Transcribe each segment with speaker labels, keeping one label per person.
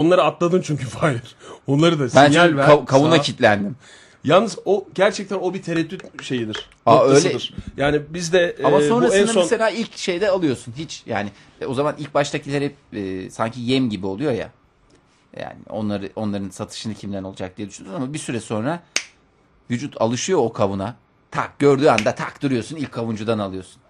Speaker 1: Onları atladın çünkü Fahir. Onları da
Speaker 2: Ben
Speaker 1: sinyal ver.
Speaker 2: kav- kavuna
Speaker 1: sağa.
Speaker 2: kilitlendim.
Speaker 1: Yalnız o gerçekten o bir tereddüt şeyidir.
Speaker 2: Aa,
Speaker 1: noktasıdır. Yani biz de
Speaker 2: Ama
Speaker 1: e, bu
Speaker 2: sonrasında
Speaker 1: en son
Speaker 2: mesela ilk şeyde alıyorsun hiç yani e, o zaman ilk baştakiler hep e, sanki yem gibi oluyor ya. Yani onları onların satışını kimden olacak diye düşünüyorsun ama bir süre sonra vücut alışıyor o kavuna. Tak gördüğü anda tak duruyorsun ilk kavuncudan alıyorsun.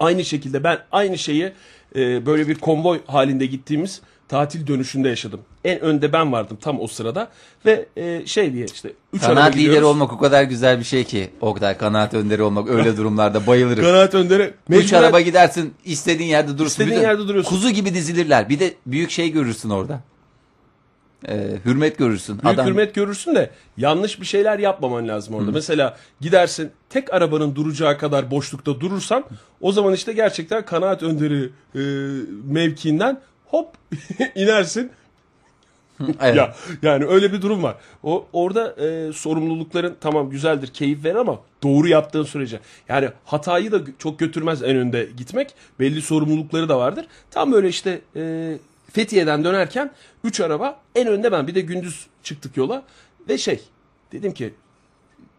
Speaker 1: aynı şekilde ben aynı şeyi e, böyle bir konvoy halinde gittiğimiz tatil dönüşünde yaşadım. En önde ben vardım tam o sırada ve e, şey diye işte 3 araba
Speaker 2: Kanaat lideri olmak o kadar güzel bir şey ki. Oktay kanaat önderi olmak öyle durumlarda bayılırım.
Speaker 1: Kanaat
Speaker 2: Üç
Speaker 1: mecburen-
Speaker 2: araba gidersin istediğin yerde durursun.
Speaker 1: İstediğin yerde duruyorsun.
Speaker 2: Kuzu gibi dizilirler. Bir de büyük şey görürsün orada. Ee, hürmet görürsün.
Speaker 1: Büyük
Speaker 2: Adam
Speaker 1: hürmet görürsün de yanlış bir şeyler yapmaman lazım orada. Mesela gidersin tek arabanın duracağı kadar boşlukta durursan o zaman işte gerçekten kanaat önderi e, mevkiinden hop inersin.
Speaker 2: Evet.
Speaker 1: Ya yani öyle bir durum var. O orada e, sorumlulukların tamam güzeldir, keyif ver ama doğru yaptığın sürece. Yani hatayı da çok götürmez en önde gitmek. Belli sorumlulukları da vardır. Tam böyle işte e, Fethiye'den dönerken 3 araba en önde ben. Bir de gündüz çıktık yola ve şey dedim ki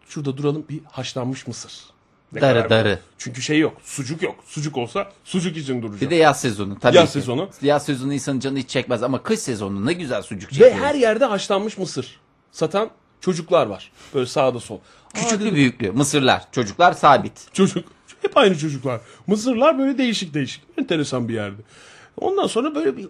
Speaker 1: şurada duralım bir haşlanmış mısır. Ne
Speaker 2: Darı darı.
Speaker 1: Çünkü şey yok. Sucuk yok. Sucuk olsa sucuk için duracağım.
Speaker 2: Bir de yaz sezonu tabii
Speaker 1: Yaz
Speaker 2: ki.
Speaker 1: sezonu.
Speaker 2: Yaz sezonu insanın canı hiç çekmez ama kış sezonu ne güzel sucuk
Speaker 1: Ve
Speaker 2: çekiyor.
Speaker 1: her yerde haşlanmış mısır satan çocuklar var. Böyle sağda sol.
Speaker 2: Küçüklü
Speaker 1: dedim,
Speaker 2: büyüklü mısırlar çocuklar sabit.
Speaker 1: çocuk hep aynı çocuklar. Mısırlar böyle değişik değişik. Enteresan bir yerde. Ondan sonra böyle bir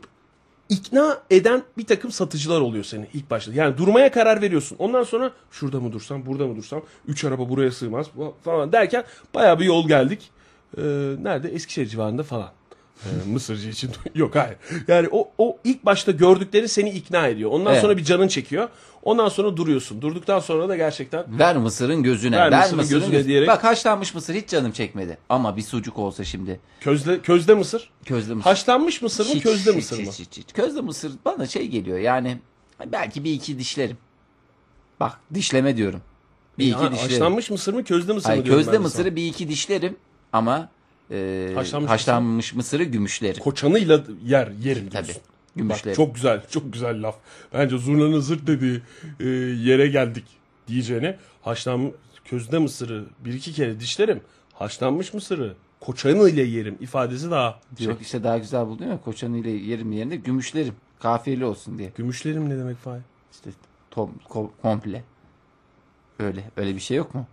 Speaker 1: ikna eden bir takım satıcılar oluyor seni ilk başta. Yani durmaya karar veriyorsun. Ondan sonra şurada mı dursam, burada mı dursam, üç araba buraya sığmaz falan derken bayağı bir yol geldik. Ee, nerede? Eskişehir civarında falan. Ee, Mısırcı için yok hayır. Yani o, o ilk başta gördükleri seni ikna ediyor. Ondan
Speaker 2: Evet.
Speaker 1: sonra bir canın çekiyor. Ondan sonra duruyorsun. Durduktan sonra da gerçekten
Speaker 2: Ver mısırın gözüne.
Speaker 1: Ver
Speaker 2: Ver,
Speaker 1: mısırın
Speaker 2: mısırın,
Speaker 1: gözüne
Speaker 2: gözüne.
Speaker 1: diyerek-
Speaker 2: Bak haşlanmış mısır hiç canım çekmedi. Ama bir sucuk olsa şimdi.
Speaker 1: közde közde mısır.
Speaker 2: Közde mısır.
Speaker 1: Haşlanmış mısır mı,
Speaker 2: Hiç,
Speaker 1: közde
Speaker 2: hiç,
Speaker 1: mısır mı?
Speaker 2: hiç, hiç, hiç. Közde mısır bana şey geliyor yani belki bir iki dişlerim. Bak dişleme diyorum. Bir
Speaker 1: Ya,
Speaker 2: iki dişlerim.
Speaker 1: haşlanmış mısır mı, közde mısır
Speaker 2: Hayır,
Speaker 1: mı diyorum
Speaker 2: közde mısırı bir iki dişlerim ama e,
Speaker 1: Haşlanmış
Speaker 2: haşlanmış, mısırı gümüşlerim.
Speaker 1: sana. Koçanıyla yer yerim
Speaker 2: Tabii.
Speaker 1: diyorsun.
Speaker 2: Gümüşlerim.
Speaker 1: Bak çok güzel, çok güzel laf. Bence zurnanın zırt dediği e, yere geldik diyeceğine haşlanmış közde mısırı bir iki kere dişlerim. Haşlanmış mısırı koçanıyla yerim ifadesi daha şey.
Speaker 2: Yok işte daha güzel buluyor ya koçanıyla yerim yerine gümüşlerim. Kafiyeli olsun diye.
Speaker 1: Gümüşlerim ne demek Fahir?
Speaker 2: İşte tom, ko- komple. Öyle öyle bir şey yok mu?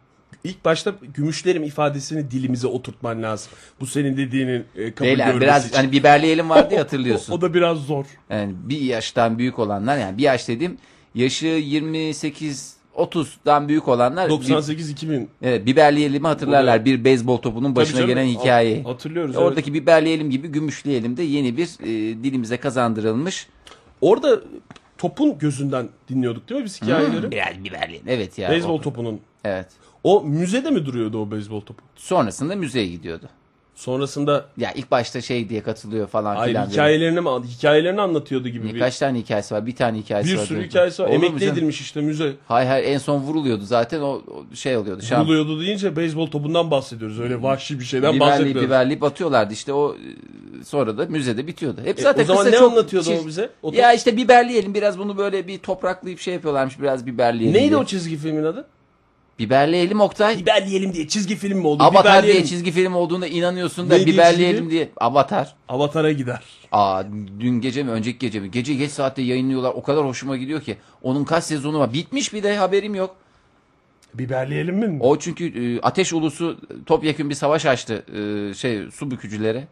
Speaker 1: İlk başta gümüşlerim ifadesini dilimize oturtman lazım. Bu senin dediğinin e, kabul
Speaker 2: Beyler
Speaker 1: görmesi
Speaker 2: biraz
Speaker 1: için.
Speaker 2: hani biberleyelim vardı ya
Speaker 1: O,
Speaker 2: hatırlıyorsun.
Speaker 1: o da biraz zor.
Speaker 2: Yani bir yaştan büyük olanlar yani bir yaş dediğim yaşı 28 30'dan büyük olanlar
Speaker 1: 98-2000.
Speaker 2: Evet, biberleyelim'i hatırlarlar. Bir beyzbol topunun başına
Speaker 1: canım,
Speaker 2: gelen hikayeyi.
Speaker 1: hat- Hatırlıyoruz. evet.
Speaker 2: Oradaki biberleyelim gibi gümüşleyelim de yeni bir e, dilimize kazandırılmış.
Speaker 1: Orada topun gözünden dinliyorduk değil mi biz hikayeleri?
Speaker 2: Yani biberleyelim. Evet ya.
Speaker 1: Beyzbol
Speaker 2: o-
Speaker 1: topunun.
Speaker 2: Evet.
Speaker 1: O müzede mi duruyordu o beyzbol topu?
Speaker 2: Sonrasında müzeye gidiyordu.
Speaker 1: Sonrasında
Speaker 2: Ya ilk başta şey diye katılıyor falan
Speaker 1: ay
Speaker 2: filan.
Speaker 1: hikayelerini mi hikayelerini anlatıyordu gibi bir,
Speaker 2: tane hikayesi var? Bir tane hikayesi
Speaker 1: bir
Speaker 2: var.
Speaker 1: sürü
Speaker 2: diyordu.
Speaker 1: hikayesi var.
Speaker 2: Olur mu
Speaker 1: Emekli
Speaker 2: canım?
Speaker 1: edilmiş işte müze.
Speaker 2: Hayır hayır en son vuruluyordu zaten o, o şey oluyordu. Şamp-
Speaker 1: Buluyordu deyince beyzbol topundan bahsediyoruz. Öyle vahşi bir şeyden
Speaker 2: biberleyip
Speaker 1: bahsetmiyoruz.
Speaker 2: biberleyip atıyorlardı işte o e, sonra da müzede bitiyordu. Hep
Speaker 1: E,
Speaker 2: zaten
Speaker 1: o zaman
Speaker 2: kısa
Speaker 1: ne
Speaker 2: çok
Speaker 1: anlatıyordu
Speaker 2: çiz-
Speaker 1: o bize? O top-
Speaker 2: Ya işte biberleyelim biraz bunu böyle bir topraklayıp şey yapıyorlarmış biraz biberleyelim
Speaker 1: Neydi
Speaker 2: diye.
Speaker 1: o çizgi filmin adı?
Speaker 2: Biberleyelim Oktay.
Speaker 1: Biberleyelim diye çizgi film mi oldu?
Speaker 2: Avatar diye çizgi film olduğunda inanıyorsun da
Speaker 1: Ne diye
Speaker 2: biberleyelim
Speaker 1: çizgi?
Speaker 2: diye. Avatar.
Speaker 1: Avatar'a gider.
Speaker 2: Aa dün gece mi önceki gece mi? Gece geç saatte yayınlıyorlar. O kadar hoşuma gidiyor ki. Onun kaç sezonu var? Bitmiş bir de haberim yok.
Speaker 1: Biberleyelim mi?
Speaker 2: O çünkü e, ateş ulusu topyekun bir savaş açtı e, şey su bükücülere.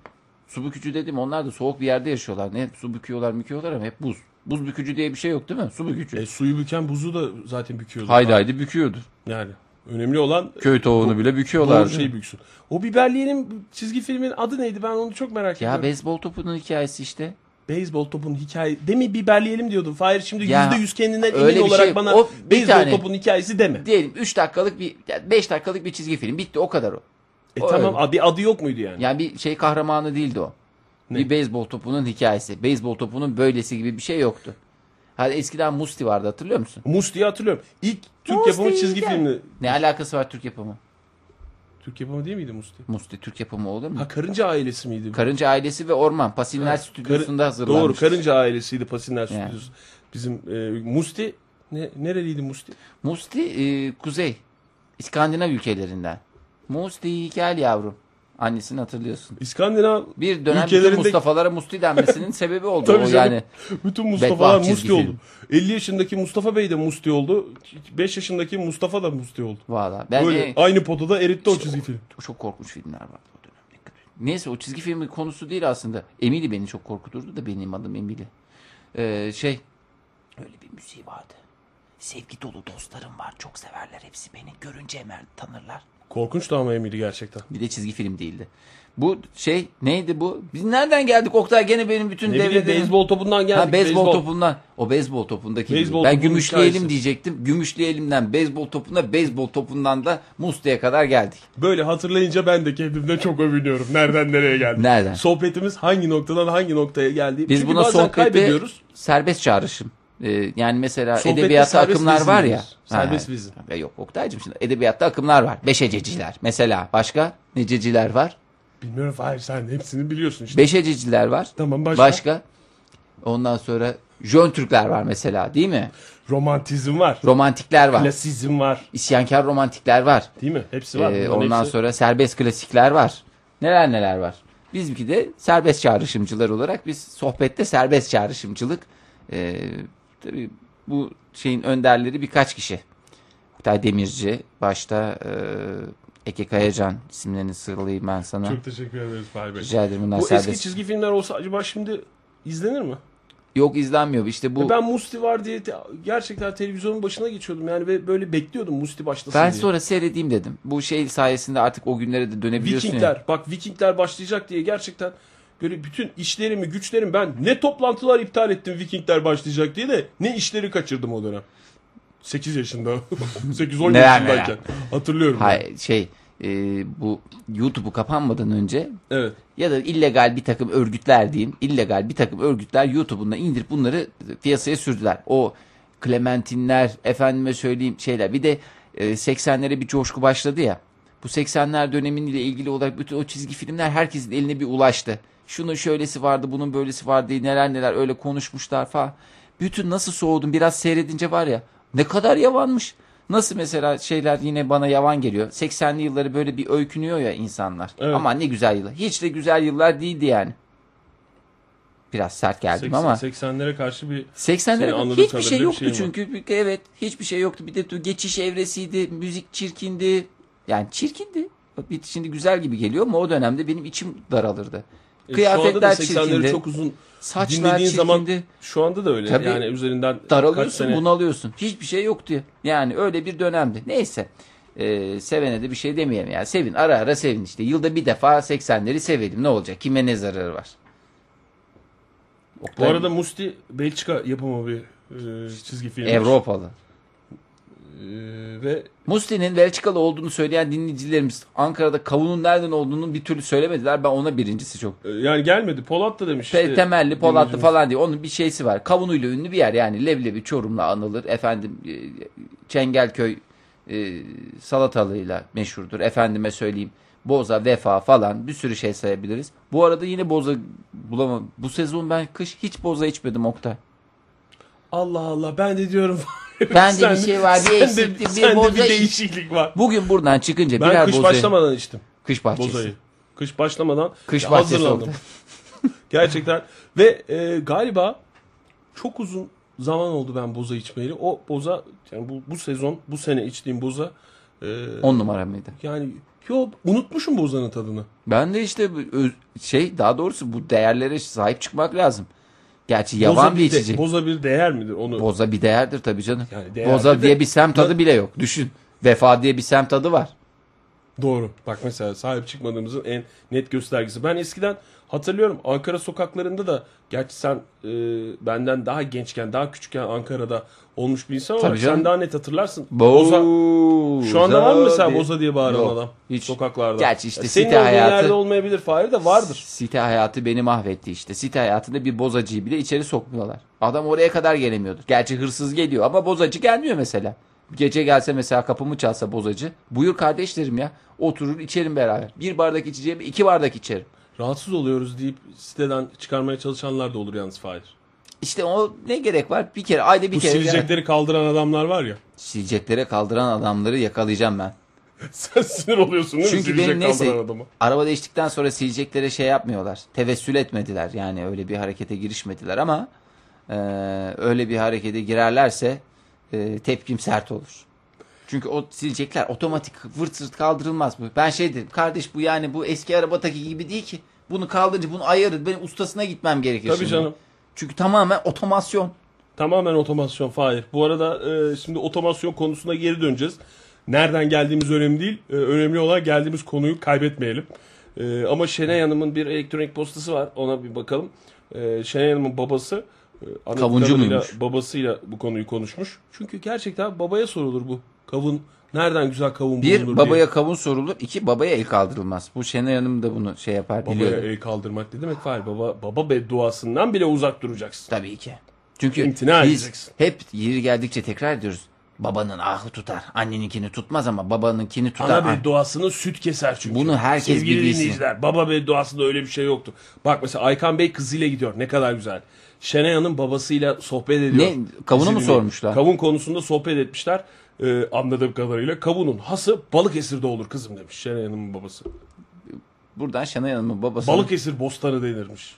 Speaker 2: Su bükücü dedim onlar da soğuk bir yerde yaşıyorlar. Ne su büküyorlar müküyorlar ama hep buz. Buz bükücü diye bir şey yok değil mi? Su bükücü.
Speaker 1: E, suyu büken buzu da zaten büküyordu.
Speaker 2: haydi haydi büküyordu.
Speaker 1: Yani önemli olan
Speaker 2: Köy tavuğunu bile
Speaker 1: doğru
Speaker 2: büküyorlardı.
Speaker 1: şey büksün. O biberleyelim çizgi filmin adı neydi ben onu çok merak
Speaker 2: Ya
Speaker 1: ediyorum.
Speaker 2: beyzbol topunun hikayesi işte.
Speaker 1: Beyzbol topun hikaye demi biberleyelim diyordun. Fahir şimdi
Speaker 2: Ya,
Speaker 1: yüzde yüz kendinden emin
Speaker 2: bir
Speaker 1: olarak
Speaker 2: şey.
Speaker 1: bana
Speaker 2: O
Speaker 1: beyzbol
Speaker 2: tane-
Speaker 1: topun hikayesi deme.
Speaker 2: Diyelim 3 dakikalık bir 5 dakikalık bir çizgi film. Bitti o kadar o.
Speaker 1: E
Speaker 2: O
Speaker 1: tamam
Speaker 2: öyle.
Speaker 1: bir adı yok muydu yani?
Speaker 2: Yani bir şey kahramanı değildi o.
Speaker 1: Ne?
Speaker 2: Bir beyzbol topunun hikayesi. Beyzbol topunun böylesi gibi bir şey yoktu. Hadi eskiden Musti vardı hatırlıyor musun?
Speaker 1: Mus diye hatırlıyorum. İlk Türk
Speaker 2: Musti
Speaker 1: yapımı çizgi
Speaker 2: gel.
Speaker 1: filmi.
Speaker 2: Ne alakası var Türk yapımı?
Speaker 1: Türk yapımı değil miydi Musti?
Speaker 2: Musti Türk yapımı olur mu?
Speaker 1: Ha Karınca ailesi miydi?
Speaker 2: Karınca ailesi ve Orman Pasinler
Speaker 1: Ha,
Speaker 2: Stüdyosu'nda
Speaker 1: Karı-
Speaker 2: hazırlanmış.
Speaker 1: Doğru Karınca ailesiydi Pasinler
Speaker 2: Yani.
Speaker 1: Stüdyosu. Bizim e, Musti ne, nereliydi Musti?
Speaker 2: Musti e, kuzey İskandinav ülkelerinden. Musti gel yavrum. Annesini hatırlıyorsun.
Speaker 1: İskandinav
Speaker 2: Bir dönem bütün
Speaker 1: Ülkelerinde-
Speaker 2: Mustafalara Musti denmesinin sebebi oldu.
Speaker 1: Tabii
Speaker 2: o
Speaker 1: canım.
Speaker 2: yani
Speaker 1: bütün Mustafa'lar Musti oldu. 50 yaşındaki Mustafa Bey de Musti oldu. 5 yaşındaki Mustafa da Musti oldu.
Speaker 2: valla. Ben
Speaker 1: Böyle
Speaker 2: e,
Speaker 1: aynı potada eritti o çizgi film.
Speaker 2: çok korkunç filmler et. Neyse o çizgi filmin konusu değil aslında. Emily beni çok korkuturdu da benim adım Emily. Ee, şey öyle bir müziği vardı. Sevgi dolu dostlarım var. Çok severler hepsi beni. Görünce hemen tanırlar.
Speaker 1: Korkunçtu ama Emily gerçekten.
Speaker 2: Bir de çizgi film değildi. Bu şey neydi bu? Biz nereden geldik Oktay? Gene benim bütün
Speaker 1: Ne bileyim
Speaker 2: devletlerim-
Speaker 1: beyzbol topundan geldik.
Speaker 2: Ha beyzbol topundan. O beyzbol topundaki.
Speaker 1: Beyzbol
Speaker 2: gibi. ben gümüşleyelim
Speaker 1: hikayesi.
Speaker 2: diyecektim. Gümüşleyelimden beyzbol topuna, beyzbol topundan da Musti'ye kadar geldik.
Speaker 1: Böyle hatırlayınca ben de kendimden çok övünüyorum. Nereden nereye geldik.
Speaker 2: Nereden?
Speaker 1: Sohbetimiz hangi noktadan hangi noktaya geldi.
Speaker 2: Biz
Speaker 1: Çünkü
Speaker 2: buna sohbeti
Speaker 1: kaybediyoruz.
Speaker 2: serbest çağrışım. Ee, yani mesela
Speaker 1: Sohbette
Speaker 2: edebiyatta akımlar
Speaker 1: vizin
Speaker 2: var ya.
Speaker 1: Serbest vizin.
Speaker 2: ha, Yok Oktay'cığım şimdi edebiyatta akımlar var. Beşececiler mesela. Başka nececiler var?
Speaker 1: Bilmiyorum hayır sen hepsini biliyorsun işte.
Speaker 2: Beşececiler var.
Speaker 1: Tamam başka.
Speaker 2: Başka? Ondan sonra Jön Türkler var mesela değil mi?
Speaker 1: Romantizm var.
Speaker 2: Romantikler var.
Speaker 1: Klasizm var.
Speaker 2: İsyankar romantikler var.
Speaker 1: Değil mi? Hepsi var.
Speaker 2: Ee, ondan
Speaker 1: hepsi-
Speaker 2: sonra serbest klasikler var. Neler neler var. Bizimki de serbest çağrışımcılar olarak biz sohbette serbest çağrışımcılık. Ee, tabii bu şeyin önderleri birkaç kişi. Oktay Demirci, başta e, Eke Kayacan isimlerini sıralayayım ben sana.
Speaker 1: Çok teşekkür ederiz Fahri Bey.
Speaker 2: Rica ederim bunlar
Speaker 1: Bu
Speaker 2: serbest.
Speaker 1: eski çizgi filmler olsa acaba şimdi izlenir mi?
Speaker 2: Yok izlenmiyor işte bu.
Speaker 1: Ben Musti var diye te- gerçekten televizyonun başına geçiyordum yani ve böyle bekliyordum Musti başlasın
Speaker 2: ben
Speaker 1: diye.
Speaker 2: sonra seyredeyim dedim. Bu şey sayesinde artık o günlere de dönebiliyorsun ya.
Speaker 1: Vikingler bak Vikingler başlayacak diye gerçekten böyle bütün işlerimi güçlerimi ben ne toplantılar iptal ettim Vikingler başlayacak diye de ne işleri kaçırdım o dönem. 8 yaşında 8-10
Speaker 2: Neler
Speaker 1: yaşındayken hatırlıyorum.
Speaker 2: Hayır şey e, bu YouTube'u kapanmadan önce
Speaker 1: Evet.
Speaker 2: ya da illegal bir takım örgütler diyeyim. illegal bir takım örgütler YouTube'unda indirip bunları piyasaya sürdüler. O Clementinler, efendime söyleyeyim şeyler. Bir de e, 80'lere bir coşku başladı ya. Bu 80'ler dönemiyle ilgili olarak bütün o çizgi filmler herkesin eline bir ulaştı. Şunun şöylesi vardı, bunun böylesi vardı, diye neler neler öyle konuşmuşlar falan. Bütün nasıl soğudum biraz seyredince var ya ne kadar yavanmış. Nasıl mesela şeyler yine bana yavan geliyor. 80'li yılları böyle bir öykünüyor ya insanlar.
Speaker 1: Evet.
Speaker 2: Ama ne güzel yıllar. Hiç de güzel yıllar değildi yani. Biraz sert geldim
Speaker 1: 80,
Speaker 2: ama
Speaker 1: 80'lere karşı bir
Speaker 2: 80'lere
Speaker 1: Senin
Speaker 2: kadar
Speaker 1: anladığım
Speaker 2: hiçbir şey yoktu
Speaker 1: var.
Speaker 2: çünkü. Bir- Evet hiçbir şey yoktu. Bir de geçiş evresiydi. Müzik çirkindi. Yani çirkindi. Şimdi güzel gibi geliyor ama o dönemde benim içim daralırdı.
Speaker 1: E, şu anda da
Speaker 2: Kıyafetler
Speaker 1: 80'leri
Speaker 2: çirkindi.
Speaker 1: çok uzun
Speaker 2: Saçlar
Speaker 1: dinlediğin
Speaker 2: çirkindi.
Speaker 1: zaman şu anda da öyle.
Speaker 2: Tabii.
Speaker 1: yani üzerinden kaç
Speaker 2: daralıyorsun
Speaker 1: sene
Speaker 2: bunu alıyorsun. Hiçbir şey yoktu. Yani öyle bir dönemdi. Neyse. Ee, sevene de bir şey demeyelim yani. Sevin ara ara sevin işte. Yılda bir defa 80'leri sevelim. Ne olacak? Kime ne zararı var?
Speaker 1: Bu
Speaker 2: Oktay-
Speaker 1: arada Musti Belçika yapımı bir e, çizgi film.
Speaker 2: Avrupalı.
Speaker 1: E, ve
Speaker 2: Musti'nin Belçikalı olduğunu söyleyen dinleyicilerimiz Ankara'da kavunun nereden olduğunu bir türlü söylemediler. Ben ona birincisi çok.
Speaker 1: e, yani gelmedi. Polat da demiş.
Speaker 2: Pe- temelli, Polatlı falan diye. Onun bir şeysi var. Kavunuyla ünlü bir yer. Yani Leblebi Çorum'la anılır. Efendim e, Çengelköy e, salatalığıyla meşhurdur. Efendime söyleyeyim. Boza, Vefa falan bir sürü şey sayabiliriz. Bu arada yine boza bulamam. Bu sezon ben kış hiç boza içmedim Oktay.
Speaker 1: Allah Allah ben de diyorum.
Speaker 2: Bende bir
Speaker 1: Sende-
Speaker 2: şey var, bir eksiklik, bir
Speaker 1: sende
Speaker 2: boza
Speaker 1: bir değişiklik var.
Speaker 2: Bugün buradan çıkınca
Speaker 1: Ben
Speaker 2: birer
Speaker 1: kış
Speaker 2: bozayı-
Speaker 1: başlamadan içtim
Speaker 2: Kış bahçesi.
Speaker 1: bozayı. Kış başlamadan
Speaker 2: Kış bahçesi
Speaker 1: hazırlandım.
Speaker 2: oldu.
Speaker 1: Gerçekten. Ve e, galiba çok uzun zaman oldu ben boza içmeyeli. O boza yani bu, bu sezon bu sene içtiğim boza e,
Speaker 2: 10 numara mıydı?
Speaker 1: yani yo unutmuşum bozanın tadını.
Speaker 2: Ben de işte şey daha doğrusu bu değerlere sahip çıkmak lazım. Gerçi
Speaker 1: Boza
Speaker 2: yavan bir
Speaker 1: bir de-
Speaker 2: içecek.
Speaker 1: boza bir değer midir onu?
Speaker 2: Boza bir değerdir tabii canım.
Speaker 1: Yani değerli
Speaker 2: Boza
Speaker 1: de-
Speaker 2: diye bir sem tadı bile yok. Düşün. Vefa diye bir sem tadı var.
Speaker 1: Doğru. Bak mesela sahip çıkmadığımızın en net göstergesi. Ben eskiden hatırlıyorum Ankara sokaklarında da gerçi sen e, benden daha gençken daha küçükken Ankara'da olmuş bir insan olarak sen daha net hatırlarsın.
Speaker 2: Boza.
Speaker 1: Şu anda var mı mesela boza diye bağıran
Speaker 2: Yok,
Speaker 1: adam
Speaker 2: hiç.
Speaker 1: sokaklarda?
Speaker 2: Gerçi işte
Speaker 1: Ya senin
Speaker 2: site hayatı-
Speaker 1: yerde olmayabilir Fahir de vardır.
Speaker 2: Site hayatı beni mahvetti işte. Site hayatında bir bozacıyı bile içeri sokmuyorlar. Adam oraya kadar gelemiyordur. Gerçi hırsız geliyor ama bozacı gelmiyor mesela. Gece gelse mesela kapımı çalsa bozacı. Buyur kardeşlerim ya. Oturur içerim beraber. Bir bardak içeceğim iki bardak içerim.
Speaker 1: Rahatsız oluyoruz deyip siteden çıkarmaya çalışanlar da olur yalnız Fahir.
Speaker 2: İşte o ne gerek var? Bir kere ayda bir
Speaker 1: Bu
Speaker 2: kere.
Speaker 1: silecekleri kaldıran adamlar var ya.
Speaker 2: Sileceklere kaldıran adamları yakalayacağım ben.
Speaker 1: Sen sinir oluyorsun değil mi?
Speaker 2: Çünkü benim neyse araba değiştikten sonra sileceklere şey yapmıyorlar. Tevessül etmediler. Yani öyle bir harekete girişmediler ama e, öyle bir harekete girerlerse e, tepkim sert olur. Çünkü o silecekler otomatik vırt sırt kaldırılmaz bu. Ben şey dedim kardeş bu yani bu eski araba taki gibi değil ki. Bunu kaldırınca bunu ayarır. Benim ustasına gitmem gerekir
Speaker 1: Tabii
Speaker 2: şimdi.
Speaker 1: canım.
Speaker 2: Çünkü tamamen otomasyon.
Speaker 1: Tamamen otomasyon Fahir. Bu arada e, şimdi otomasyon konusuna geri döneceğiz. Nereden geldiğimiz önemli değil. E, önemli olan geldiğimiz konuyu kaybetmeyelim. E, ama Şenay Hanım'ın bir elektronik postası var. Ona bir bakalım. E, Şenay Hanım'ın babası e,
Speaker 2: Kavuncu muymuş?
Speaker 1: Babasıyla bu konuyu konuşmuş. Çünkü gerçekten babaya sorulur bu. Kavun nereden güzel kavun
Speaker 2: Bir
Speaker 1: bulunur
Speaker 2: babaya
Speaker 1: diye.
Speaker 2: kavun sorulur. iki babaya el kaldırılmaz. Bu Şenay Hanım da bunu şey yapar
Speaker 1: Babaya
Speaker 2: biliyordu.
Speaker 1: el kaldırmak ne demek Fahir? Baba, baba bedduasından bile uzak duracaksın.
Speaker 2: Tabii ki. Çünkü
Speaker 1: İmtina
Speaker 2: biz
Speaker 1: edeceksin.
Speaker 2: hep yeri geldikçe tekrar ediyoruz. Babanın ahı tutar. Anneninkini tutmaz ama babanınkini tutar.
Speaker 1: Ana
Speaker 2: An-
Speaker 1: bedduasını süt keser çünkü.
Speaker 2: Bunu herkes
Speaker 1: Sevgili
Speaker 2: bir bilsin.
Speaker 1: dinleyiciler baba bedduasında öyle bir şey yoktu. Bak mesela Aykan Bey kızıyla gidiyor ne kadar güzel. Şenay Hanım babasıyla sohbet ediyor.
Speaker 2: Ne, kavunu mu sormuşlar?
Speaker 1: Kavun konusunda sohbet etmişler. Ee, anladığım kadarıyla kavunun hası Balıkesir'de olur kızım demiş Şenay Hanım'ın babası.
Speaker 2: Buradan Şenay Hanım'ın babası.
Speaker 1: Balıkesir bostanı denirmiş.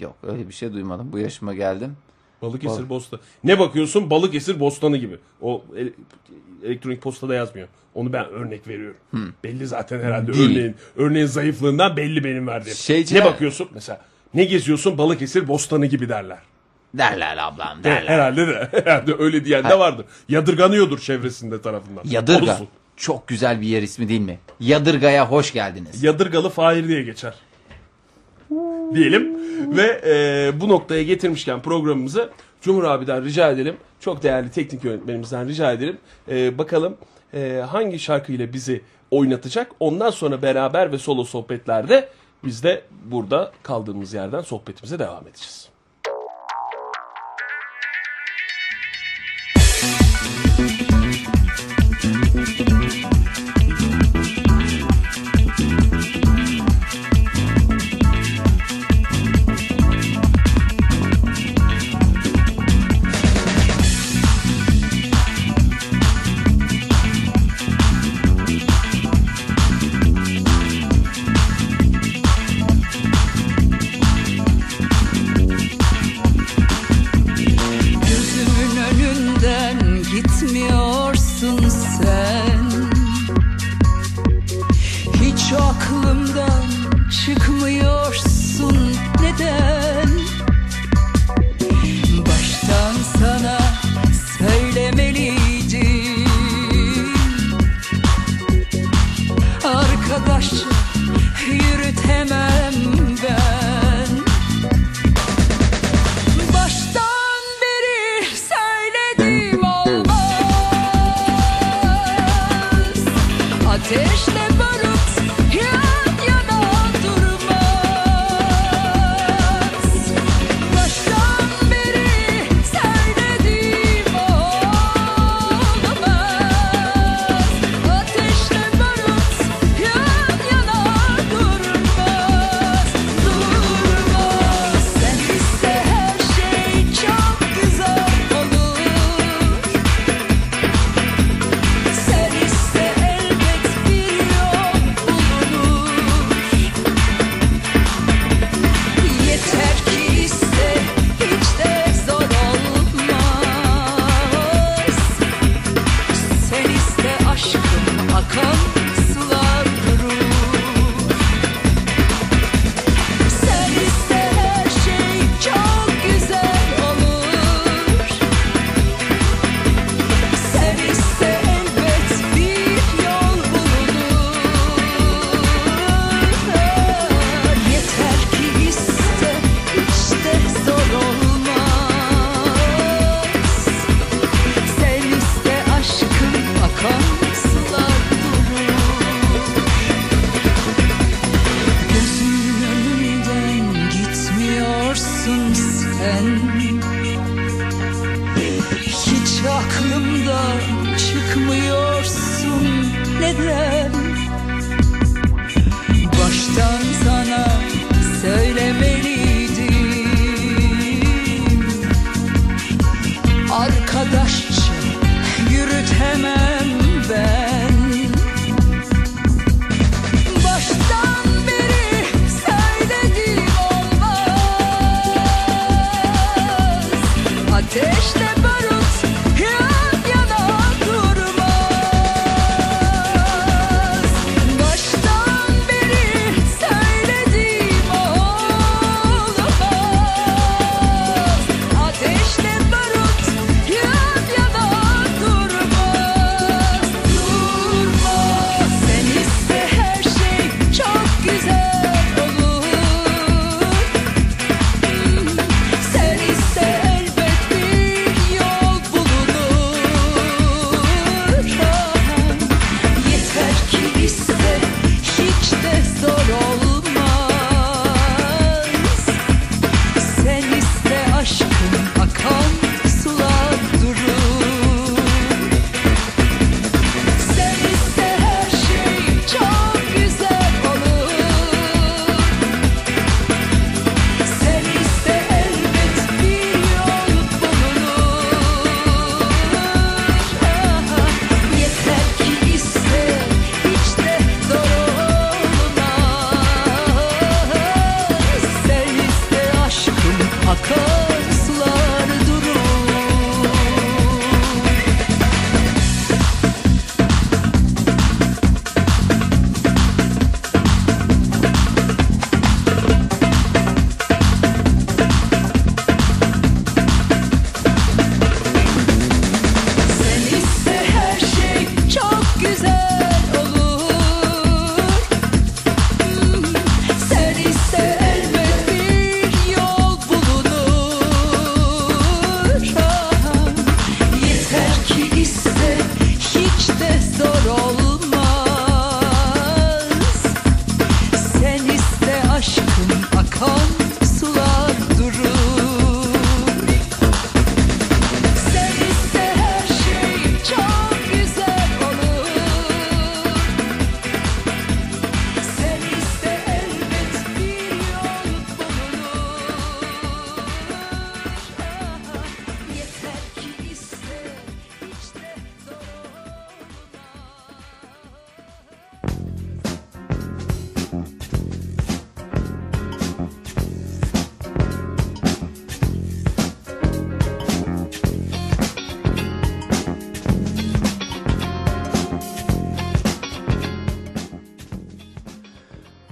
Speaker 2: Yok öyle bir şey duymadım. Bu yaşıma geldim.
Speaker 1: Balıkesir
Speaker 2: Balık.
Speaker 1: bostanı. Ne bakıyorsun? Balıkesir bostanı gibi. O ele- elektronik postada yazmıyor. Onu ben örnek veriyorum. Belli zaten herhalde
Speaker 2: Dil.
Speaker 1: örneğin örneğin zayıflığından belli benim verdiğim.
Speaker 2: Şeyciler-
Speaker 1: Ne bakıyorsun mesela? Ne geziyorsun? Balıkesir bostanı gibi derler.
Speaker 2: Derler ablam derler.
Speaker 1: herhalde de herhalde öyle diyen de vardır. Yadırganıyordur çevresinde tarafından.
Speaker 2: Yadırga.
Speaker 1: Olsun.
Speaker 2: Çok güzel bir yer ismi değil mi? Yadırga'ya hoş geldiniz.
Speaker 1: Yadırgalı Fahir diye geçer. Diyelim ve e, bu noktaya getirmişken programımızı Cumhur abiden rica edelim. Çok değerli teknik yönetmenimizden rica edelim. E, bakalım e, hangi şarkıyla bizi oynatacak. Ondan sonra beraber ve solo sohbetlerde biz de burada kaldığımız yerden sohbetimize devam edeceğiz.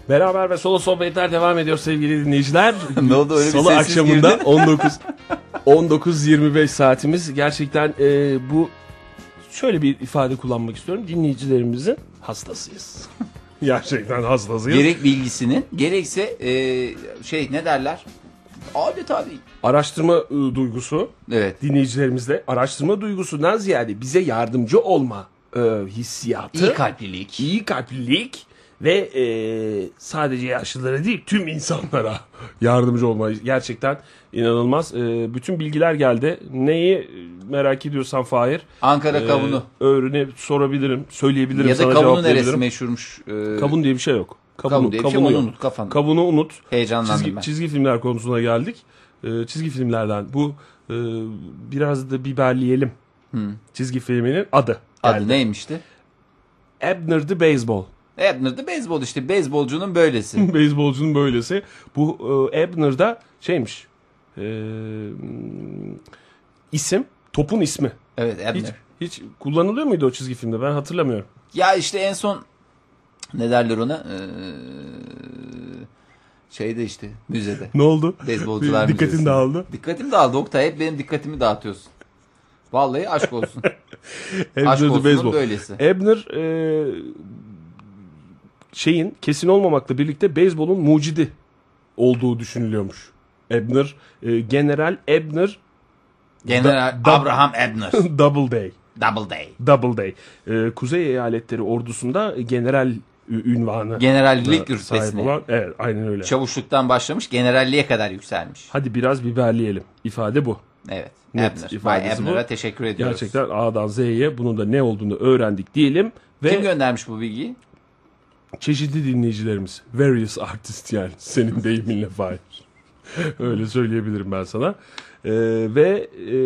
Speaker 1: Beraber ve solo sohbetler devam ediyor sevgili dinleyiciler.
Speaker 2: Ne oldu, öyle bir
Speaker 1: Salı
Speaker 2: sessiz
Speaker 1: akşamında
Speaker 2: girdin?
Speaker 1: 19 19.25 saatimiz. Gerçekten e, bu şöyle bir ifade kullanmak istiyorum. Dinleyicilerimizin hastasıyız. Gerçekten hastasıyız.
Speaker 2: Gerek bilgisinin gerekse e, şey ne derler? Adeta bir
Speaker 1: Araştırma e, duygusu
Speaker 2: evet.
Speaker 1: dinleyicilerimizde araştırma duygusundan ziyade bize yardımcı olma e, hissiyatı.
Speaker 2: iyi kalplilik.
Speaker 1: iyi kalplilik ve e, sadece yaşlılara değil tüm insanlara yardımcı olmayı gerçekten inanılmaz. E, bütün bilgiler geldi. Neyi merak ediyorsan Fahir.
Speaker 2: Ankara
Speaker 1: e,
Speaker 2: kavunu.
Speaker 1: öğrene sorabilirim, söyleyebilirim.
Speaker 2: Ya da
Speaker 1: sana
Speaker 2: kavunu
Speaker 1: cevaplayabilirim.
Speaker 2: neresi meşhurmuş? Ee,
Speaker 1: Kavun diye bir şey yok. Kavunu,
Speaker 2: Kavun diye bir şey, unut kafanı.
Speaker 1: Kavunu unut.
Speaker 2: Heyecanlandım
Speaker 1: Çizgi,
Speaker 2: ben.
Speaker 1: çizgi filmler konusuna geldik. E, çizgi filmlerden bu e, biraz da biberleyelim. Çizgi filminin adı.
Speaker 2: Adı
Speaker 1: geldi.
Speaker 2: neymişti?
Speaker 1: Abner the Baseball.
Speaker 2: Abner'da beyzbol işte. Beyzbolcunun böylesi.
Speaker 1: Beyzbolcunun böylesi. Bu e, Abner'da şeymiş. E, isim, topun ismi.
Speaker 2: evet Abner.
Speaker 1: Hiç hiç kullanılıyor muydu o çizgi filmde? Ben hatırlamıyorum.
Speaker 2: Ya işte en son ne derler ona? Ee, şeyde işte müzede.
Speaker 1: Ne oldu?
Speaker 2: Beyzbolcular
Speaker 1: Dikkatin
Speaker 2: müzesinde.
Speaker 1: dağıldı.
Speaker 2: Dikkatim dağıldı Oktay. Hep benim dikkatimi dağıtıyorsun. Vallahi aşk olsun. aşk olsunun
Speaker 1: Baseball.
Speaker 2: böylesi.
Speaker 1: Abner e, şeyin kesin olmamakla birlikte beyzbolun mucidi olduğu düşünülüyormuş. Abner, e, General Abner
Speaker 2: General
Speaker 1: Da-
Speaker 2: Abraham Abner.
Speaker 1: Doubleday.
Speaker 2: Double Day.
Speaker 1: Doubleday. E, Kuzey Eyaletleri ordusunda general ünvanı
Speaker 2: Generallik rütbesine.
Speaker 1: olan. Evet, aynen öyle.
Speaker 2: Çavuşluktan başlamış generalliğe kadar yükselmiş.
Speaker 1: Hadi biraz biberleyelim. İfade bu.
Speaker 2: Evet.
Speaker 1: Net
Speaker 2: Abner.
Speaker 1: ifadesi
Speaker 2: Bay Abner'a
Speaker 1: bu.
Speaker 2: teşekkür ediyoruz.
Speaker 1: Gerçekten A'dan Z'ye bunun da ne olduğunu öğrendik diyelim Ve
Speaker 2: Kim göndermiş bu bilgiyi?
Speaker 1: Çeşitli dinleyicilerimiz. Various artist yani. Senin deyiminle Fahir. Öyle söyleyebilirim ben sana. Ee, ve e,